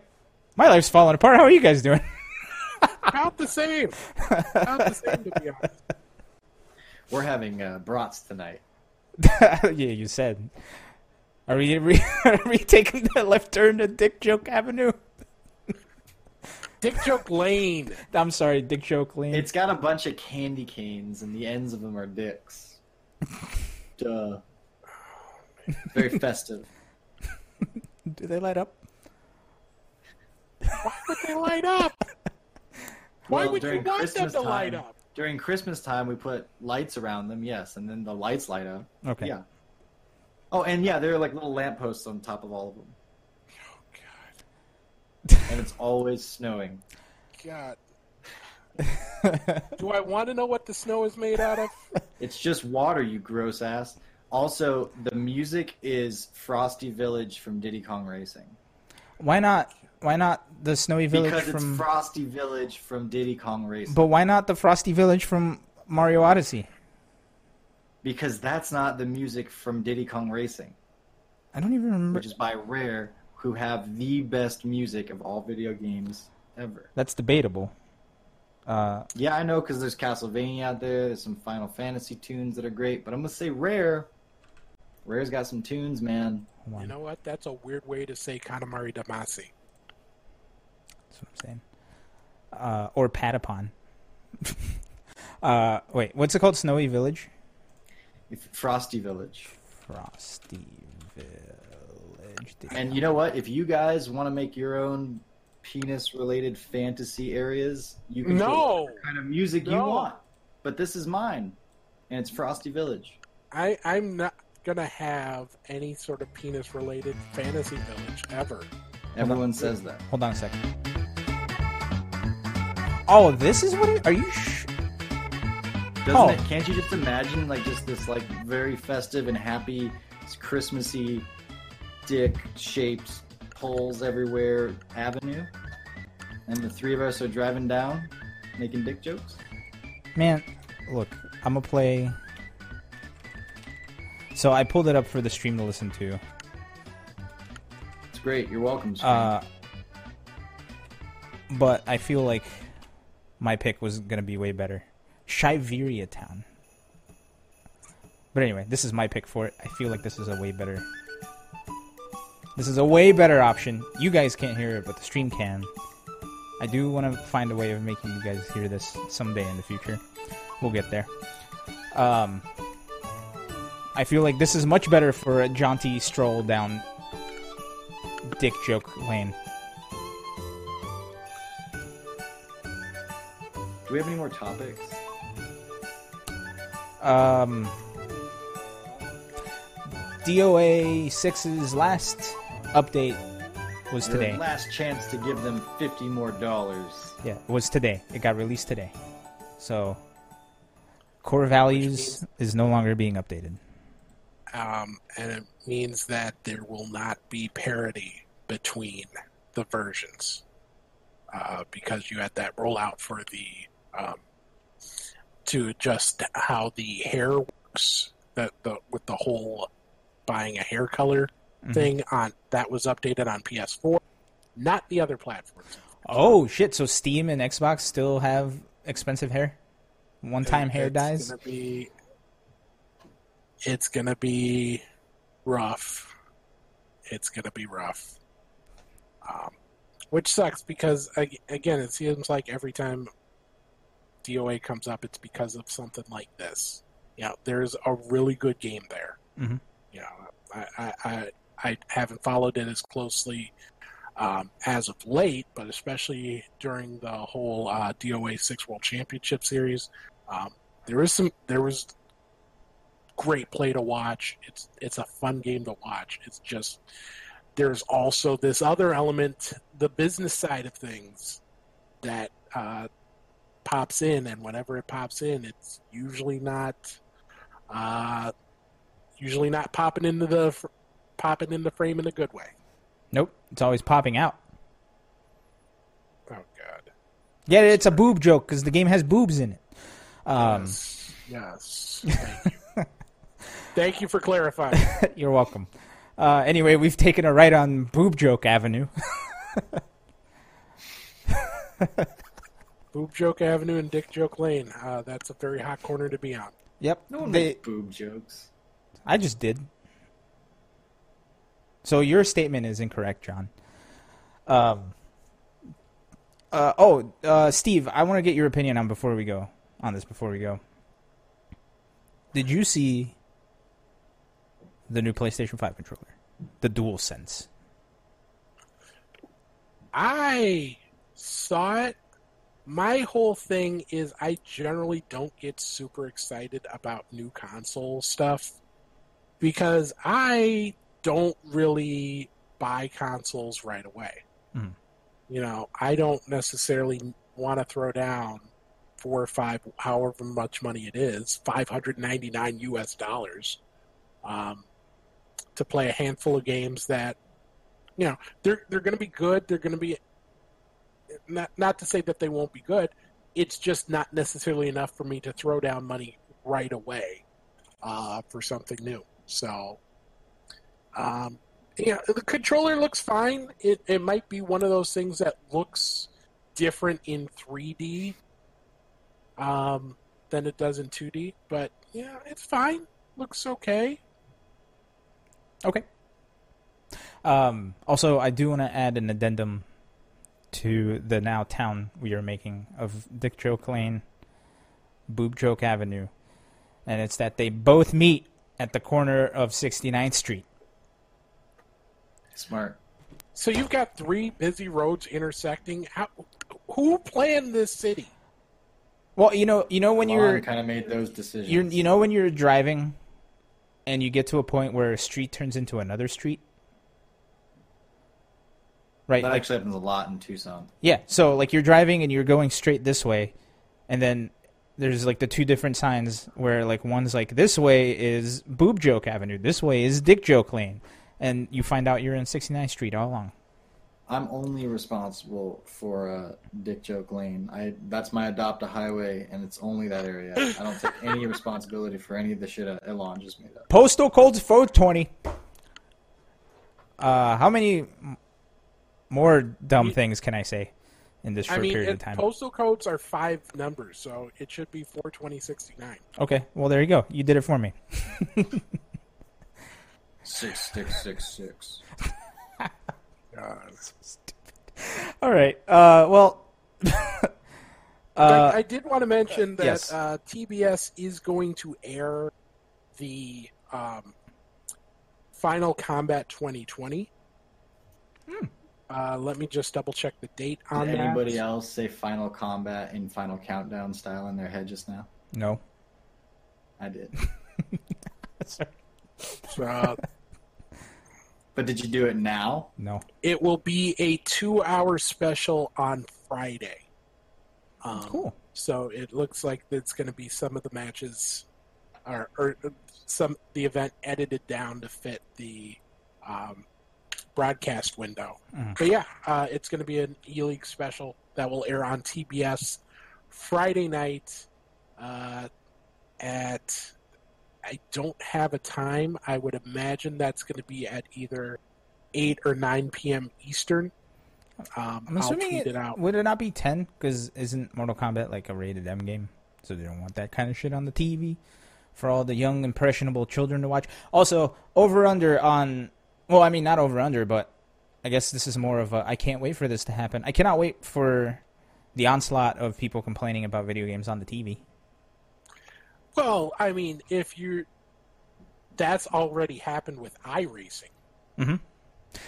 my life's falling apart. How are you guys doing? About the same. About the same, to be honest. We're having uh, brats tonight. yeah, you said. Are we, are we are we taking the left turn to Dick Joke Avenue? Dick Joke Lane. I'm sorry, Dick Joke Lane. It's got a bunch of candy canes, and the ends of them are dicks. Duh. Very festive. Do they light up? Why would they light up? Why Well, would you want Christmas them to light up? During Christmas time, we put lights around them, yes, and then the lights light up. Okay. Yeah. Oh, and yeah, there are like little lampposts on top of all of them, and it's always snowing. God. Do I want to know what the snow is made out of? It's just water, you gross ass. Also, the music is Frosty Village from Diddy Kong Racing. Why not? Why not the Snowy Village Because from? it's Frosty Village from Diddy Kong Racing. but why not the Frosty Village from Mario Odyssey? because that's not the music from Diddy Kong Racing, I don't even remember. which is by Rare, who have the best music of all video games ever. That's debatable. Uh, Yeah, I know because there's Castlevania out there. There's some Final Fantasy tunes that are great, but I'm gonna say Rare Rare's got some tunes, man. You know what? That's a weird way to say Katamari Damacy. That's what I'm saying. Uh, or Patapon. uh, wait, what's it called? Snowy Village? If- Frosty Village. Frosty Village. And you know what? If you guys want to make your own penis-related fantasy areas, you can put No! whatever kind of music you want. But this is mine, and it's Frosty Village. I, I'm not gonna have any sort of penis related fantasy village ever. Everyone says that. Hold on a second. Oh, this is what it, are you sh- Doesn't Oh. it? Can't you just imagine like just this like very festive and happy, Christmassy, dick-shaped holes everywhere avenue, and the three of us are driving down, making dick jokes? Man, look, I'm gonna play. So I pulled it up for the stream to listen to. It's great. You're welcome. Scream. Uh, but I feel like my pick was gonna be way better. Shiveria Town. But anyway, this is my pick for it. I feel like this is a way better. This is a way better option. You guys can't hear it, but the stream can. I do want to find a way of making you guys hear this someday in the future. We'll get there. Um, I feel like this is much better for a jaunty stroll down dick joke lane. Do we have any more topics? Um, DOA 6's last update was Your today. last chance to give them fifty more dollars. Yeah, it was today. It got released today. So, core values is no longer being updated. Um, and it means that there will not be parity between the versions uh, because you had that rollout for the um, to adjust how the hair works that the with the whole buying a hair color Mhm. thing on that was updated on PS4, not the other platforms. Oh shit! So Steam and Xbox still have expensive hair. One-time hair It's dyes. Gonna be, it's gonna be rough. It's gonna be rough. Um, which sucks because again, it seems like every time DOA comes up, it's because of something like this. You know, there's a really good game there. Mhm. You know, I, I, I, I haven't followed it as closely um, as of late, but especially during the whole uh, DOA Six World Championship Series, um, there is some there was great play to watch. It's it's a fun game to watch. It's just there's also this other element, the business side of things, that uh, pops in, and whenever it pops in, it's usually not uh, usually not popping into the popping in the frame in a good way. Nope, it's always popping out. Oh God. Yeah, it's a boob joke because the game has boobs in it. Um, yes. Yes. Thank you. Thank you for clarifying. You're welcome. Uh, anyway, we've taken a right on Boob Joke Avenue. Boob Joke Avenue and Dick Joke Lane. Uh, that's a very hot corner to be on. Yep. No one they, makes boob jokes. I just did. So your statement is incorrect, John. Um. Uh, oh, uh, Steve, I want to get your opinion on before we go on this. Before we go, did you see the new PlayStation Five controller, the DualSense? I saw it. My whole thing is I generally don't get super excited about new console stuff because I don't really buy consoles right away. Mhm. You know, I don't necessarily want to throw down four or five, however much money it is, 599 US dollars, um, to play a handful of games that, you know, they're, they're going to be good. They're going to be not not to say that they won't be good. It's just not necessarily enough for me to throw down money right away uh, for something new. So, um, yeah, the controller looks fine. It it might be one of those things that looks different in 3D um, than it does in 2D, but yeah, it's fine. Looks okay. Okay. Um, also, I do want to add an addendum to the now town we are making of Dick Joke Lane, Boob Joke Avenue, and it's that they both meet at the corner of 69th Street. Smart. So you've got three busy roads intersecting. How, who planned this city? Well, you know, you know when you're kind of made those decisions. you're you know when you're driving, and you get to a point where a street turns into another street. Right. that like- actually happens a lot in Tucson. Yeah, so like you're driving and you're going straight this way, and then there's like the two different signs where like one's like this way is Boob Joke Avenue, this way is Dick Joke Lane, and you find out you're in 69th Street all along. I'm only responsible for uh, Dick Joke Lane. I that's my adopt a highway, and it's only that area. I don't take any responsibility for any of the shit Elon just made up. Postal code's 420. Uh, how many more dumb things can I say in this I short mean, period of time? postal codes are five numbers, so it should be four twenty sixty nine. okay, well there you go. You did it for me. Six six six six. All right. Uh, well. uh, I, I did want to mention that yes. uh, TBS is going to air the um, Final Kombat 2020. Hmm. Uh, let me just double check the date on Did that. anybody else say Final Kombat in Final Countdown style in their head just now? no. I did. Sorry. So, But did you do it now? No. it will be a two-hour special on Friday. Um, Cool. So it looks like it's going to be some of the matches, or, or some the event edited down to fit the um, broadcast window. Mhm. But yeah, uh, it's going to be an E League special that will air on TBS Friday night uh, at. I don't have a time. I would imagine that's going to be at either eight or nine p.m. Eastern. Um, I'm assuming it, it out. would it not be 10? Because isn't Mortal Kombat like a rated M game? So they don't want that kind of shit on the TV for all the young, impressionable children to watch. Also, over under on. Well, I mean, not over under, but I guess this is more of a. I can't wait for this to happen. I cannot wait for the onslaught of people complaining about video games on the TV. Well, I mean, if you that's already happened with iRacing mm-hmm.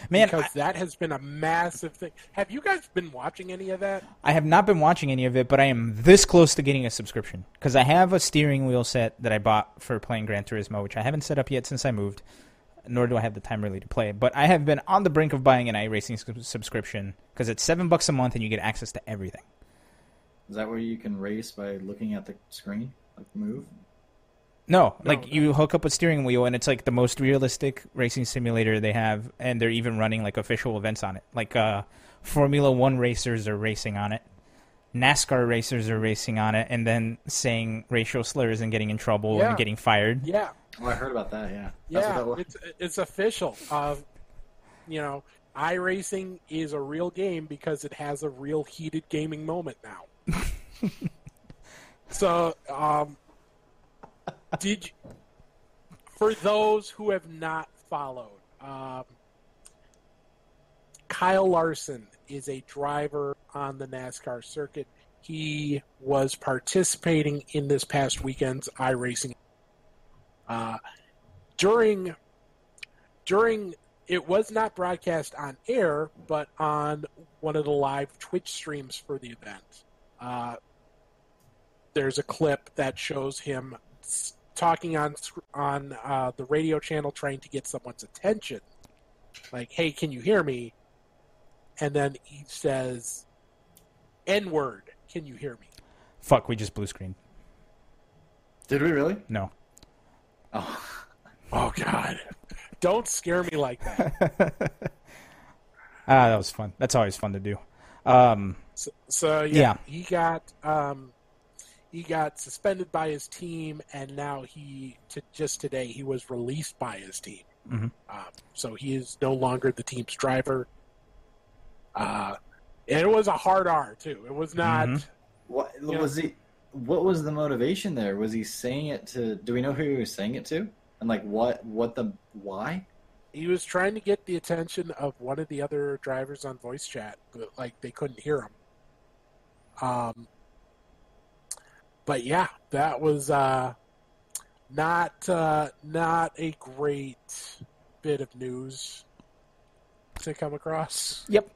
Man, because I, that has been a massive thing. Have you guys been watching any of that? I have not been watching any of it, but I am this close to getting a subscription because I have a steering wheel set that I bought for playing Gran Turismo, which I haven't set up yet since I moved. Nor do I have the time really to play it. But I have been on the brink of buying an iRacing sub- subscription because it's seven bucks a month and you get access to everything. Is that where you can race by looking at the screen, like move? No, No, like no. you hook up a steering wheel and it's like the most realistic racing simulator they have, and they're even running like official events on it. Like uh, Formula One racers are racing on it, NASCAR racers are racing on it, and then saying racial slurs and getting in trouble Yeah. and getting fired. Yeah, Oh, I heard about that. Yeah. Yeah, that it's it's official. Uh, you know, iRacing is a real game because it has a real heated gaming moment now. so, um, did you, for those who have not followed, um, Kyle Larson is a driver on the NASCAR circuit. He was participating in this past weekend's iRacing. Uh, during during it was not broadcast on air, but on one of the live Twitch streams for the event. Uh, there's a clip that shows him talking on on uh, the radio channel, trying to get someone's attention. Like, "Hey, can you hear me?" And then he says, "N word, can you hear me?" Fuck, we just blue screened. Did we really? No. Oh, Oh God! Don't scare me like that. Ah, that was fun. That's always fun to do. Um, So, so yeah, Yeah. he got um, he got suspended by his team, and now he to, just today he was released by his team. Mhm. Um, so he is no longer the team's driver. Uh, and it was a hard R too. It was not. Mhm. what Yeah. was he? What was the motivation there? Was he saying it to? Do we know who he was saying it to? And like what? What the? Why? he was trying to get the attention of one of the other drivers on voice chat, but like they couldn't hear him. Um, but yeah, that was uh, not uh, not a great bit of news to come across. Yep.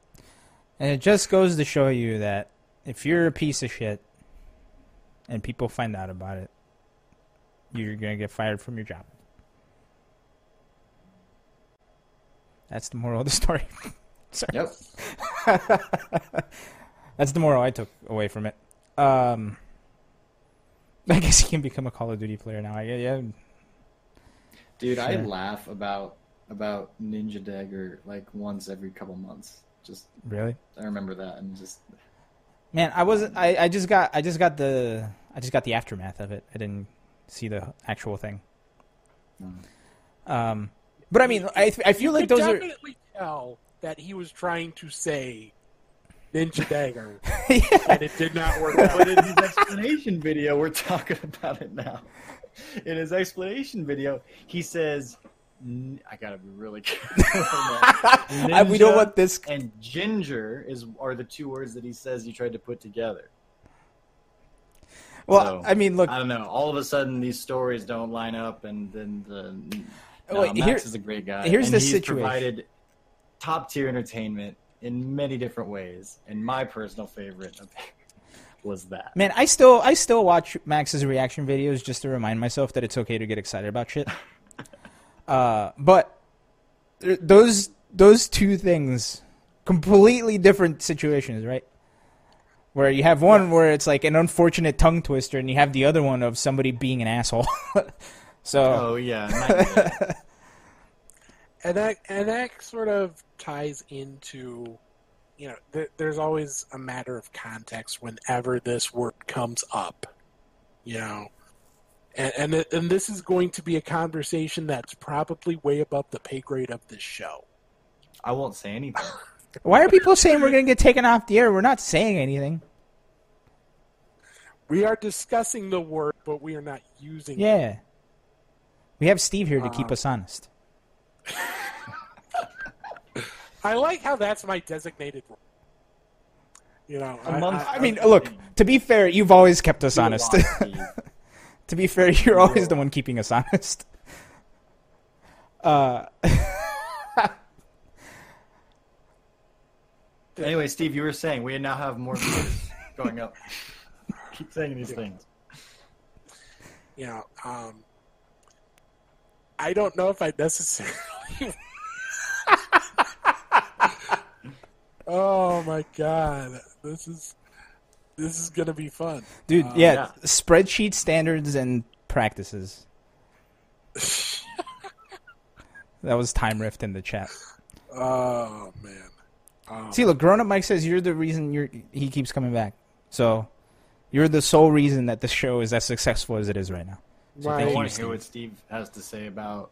And it just goes to show you that if you're a piece of shit and people find out about it, you're going to get fired from your job. That's the moral of the story. Sorry. Yep. That's the moral I took away from it. Um, I guess he can become a Call of Duty player now. I yeah. Dude, I laugh about about Ninja Dagger like once every couple months. Just Really? I remember that and just Man, I wasn't. I, I just got. I just got the. I just got the aftermath of it. I didn't see the actual thing. Mm. Um, but I mean, I I feel You like could those are. definitely tell that he was trying to say Ninja Dagger, yeah. and it did not work But in his explanation video, we're talking about it now. In his explanation video, he says, "I gotta be really careful." I- we don't want this. and ginger is are the two words that he says he tried to put together. Well, so, I mean, look. I don't know. All of a sudden, these stories don't line up, and then the no, Wait, Max here- is a great guy. here's and the he's situation. provided top tier entertainment in many different ways, and my personal favorite was that. Man, I still I still watch Max's reaction videos just to remind myself that it's okay to get excited about shit. uh, but those those two things, completely different situations, right? Where you have one where it's like an unfortunate tongue twister, and you have the other one of somebody being an asshole. so Oh yeah, and that and that sort of ties into you know th- there's always a matter of context whenever this word comes up you know and, and it- and this is going to be a conversation that's probably way above the pay grade of this show I won't say anything. why are people saying we're gonna get taken off the air? We're not saying anything. we are discussing the word but we are not using it Yeah, we have Steve here to keep Uh, us honest. I like how that's my designated role you know I, I- I mean, look. To be fair, you've always kept us honest. To be fair, you're always the one keeping us honest. Uh, anyway, Steve, you were saying we now have more viewers going up. Keep saying these things. you know, um, I don't know if I necessarily. oh my god, this is this is gonna be fun. dude, Uh, yeah, yeah. spreadsheet standards and practices. that was time rift in the chat. Oh man, um, See, look, grown up Mike says you're the reason you're he keeps coming back. So you're the sole reason that the show is as successful as it is right now. So my- I you, want to hear what Steve has to say about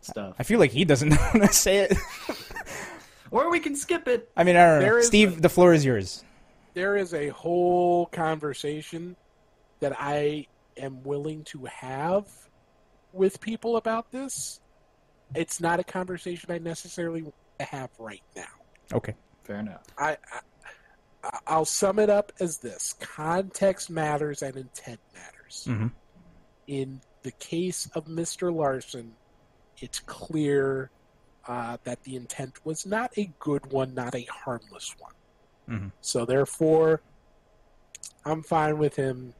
stuff, I feel like he doesn't want to say it. or we can skip it. I mean, I don't know. Steve, a- the floor is yours. there is a whole conversation that I am willing to have with people about this. It's not a conversation I necessarily want to have right now. Okay. Fair enough. I, I I'll sum it up as this: context matters and intent matters. hmm In the case of Mr. Larson, it's clear uh, that the intent was not a good one, not a harmless one. hmm So therefore, I'm fine with him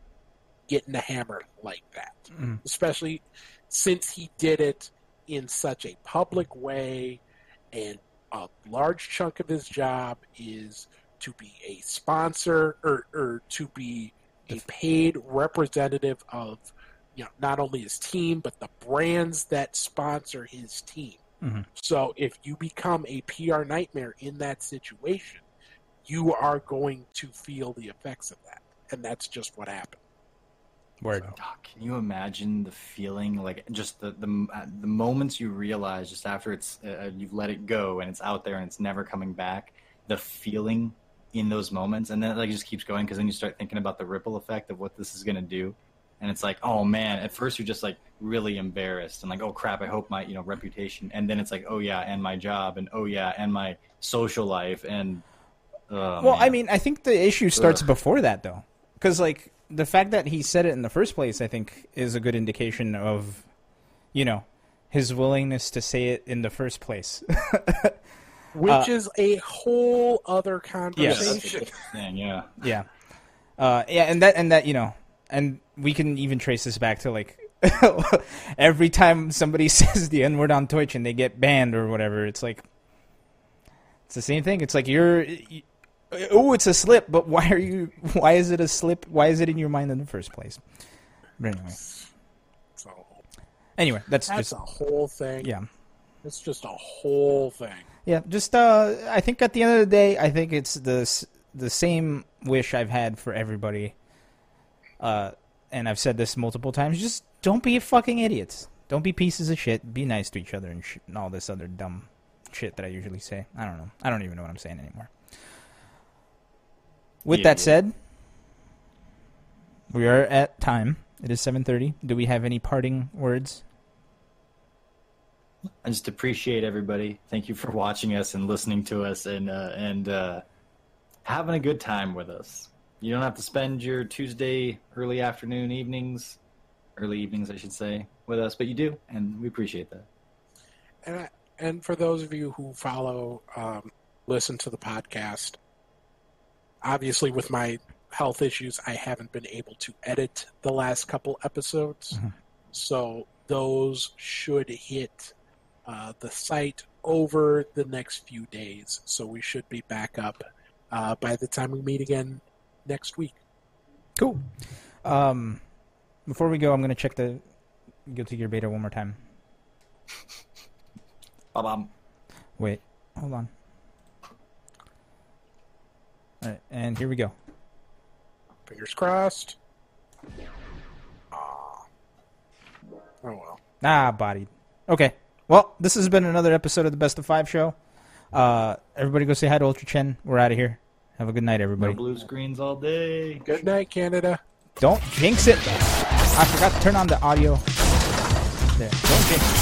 getting a hammer like that, Mhm. especially since he did it in such a public way, and a large chunk of his job is to be a sponsor or, or to be a paid representative of you know not only his team but the brands that sponsor his team. Mhm. So if you become a PR nightmare in that situation, you are going to feel the effects of that, and that's just what happened. Word. Oh, can you imagine the feeling, like just the the uh, the moments you realize just after it's uh, you've let it go and it's out there and it's never coming back, the feeling in those moments, and then it like just keeps going because then you start thinking about the ripple effect of what this is gonna do, and it's like, oh man, at first you're just like really embarrassed and like, oh crap, I hope my you know reputation, and then it's like, oh yeah, and my job, and oh yeah, and my social life, and oh, Well, man. I mean, I think the issue starts Ugh. before that, though, because like the fact that he said it in the first place, I think, is a good indication of, you know, his willingness to say it in the first place. which Uh, is a whole other conversation. that's a good thing, yeah. yeah, uh, yeah, and that and that you know, and we can even trace this back to like. every time somebody says the N word on Twitch and they get banned or whatever, it's like it's the same thing. It's like you're, you, oh, it's a slip, but why are you? Why is it a slip? Why is it in your mind in the first place? But anyway, So anyway, that's, that's just a whole thing. yeah, It's just a whole thing. yeah. Just uh, I think at the end of the day, I think it's the the same wish I've had for everybody. Uh, and I've said this multiple times. Just don't be fucking idiots. Don't be pieces of shit. Be nice to each other and, sh- and all this other dumb shit that I usually say. I don't know. I don't even know what I'm saying anymore. With Yeah, that yeah. said, we are at time. It is 7:30. Do we have any parting words? I just appreciate everybody. Thank you for watching us and listening to us and uh, and uh, having a good time with us. You don't have to spend your Tuesday early afternoon evenings, early evenings, I should say, with us, but you do, and we appreciate that. And I, and for those of you who follow, um, listen to the podcast, obviously with my health issues, I haven't been able to edit the last couple episodes. Mhm. So those should hit uh, the site over the next few days. So we should be back up uh, by the time we meet again next week. Cool. Um, before we go, I'm gonna check the Guilty Gear beta one more time. Ba-bam. Wait, hold on. All right, and here we go. Fingers crossed. Ah. Oh well. Ah, bodied. Okay. Well, this has been another episode of the Best of Five show. Uh, everybody go say hi to Ultra Chen. We're out of here. Have a good night, No everybody. blue screens all day. Good night, Canada. Don't jinx it. I forgot to turn on the audio. There. Don't jinx it.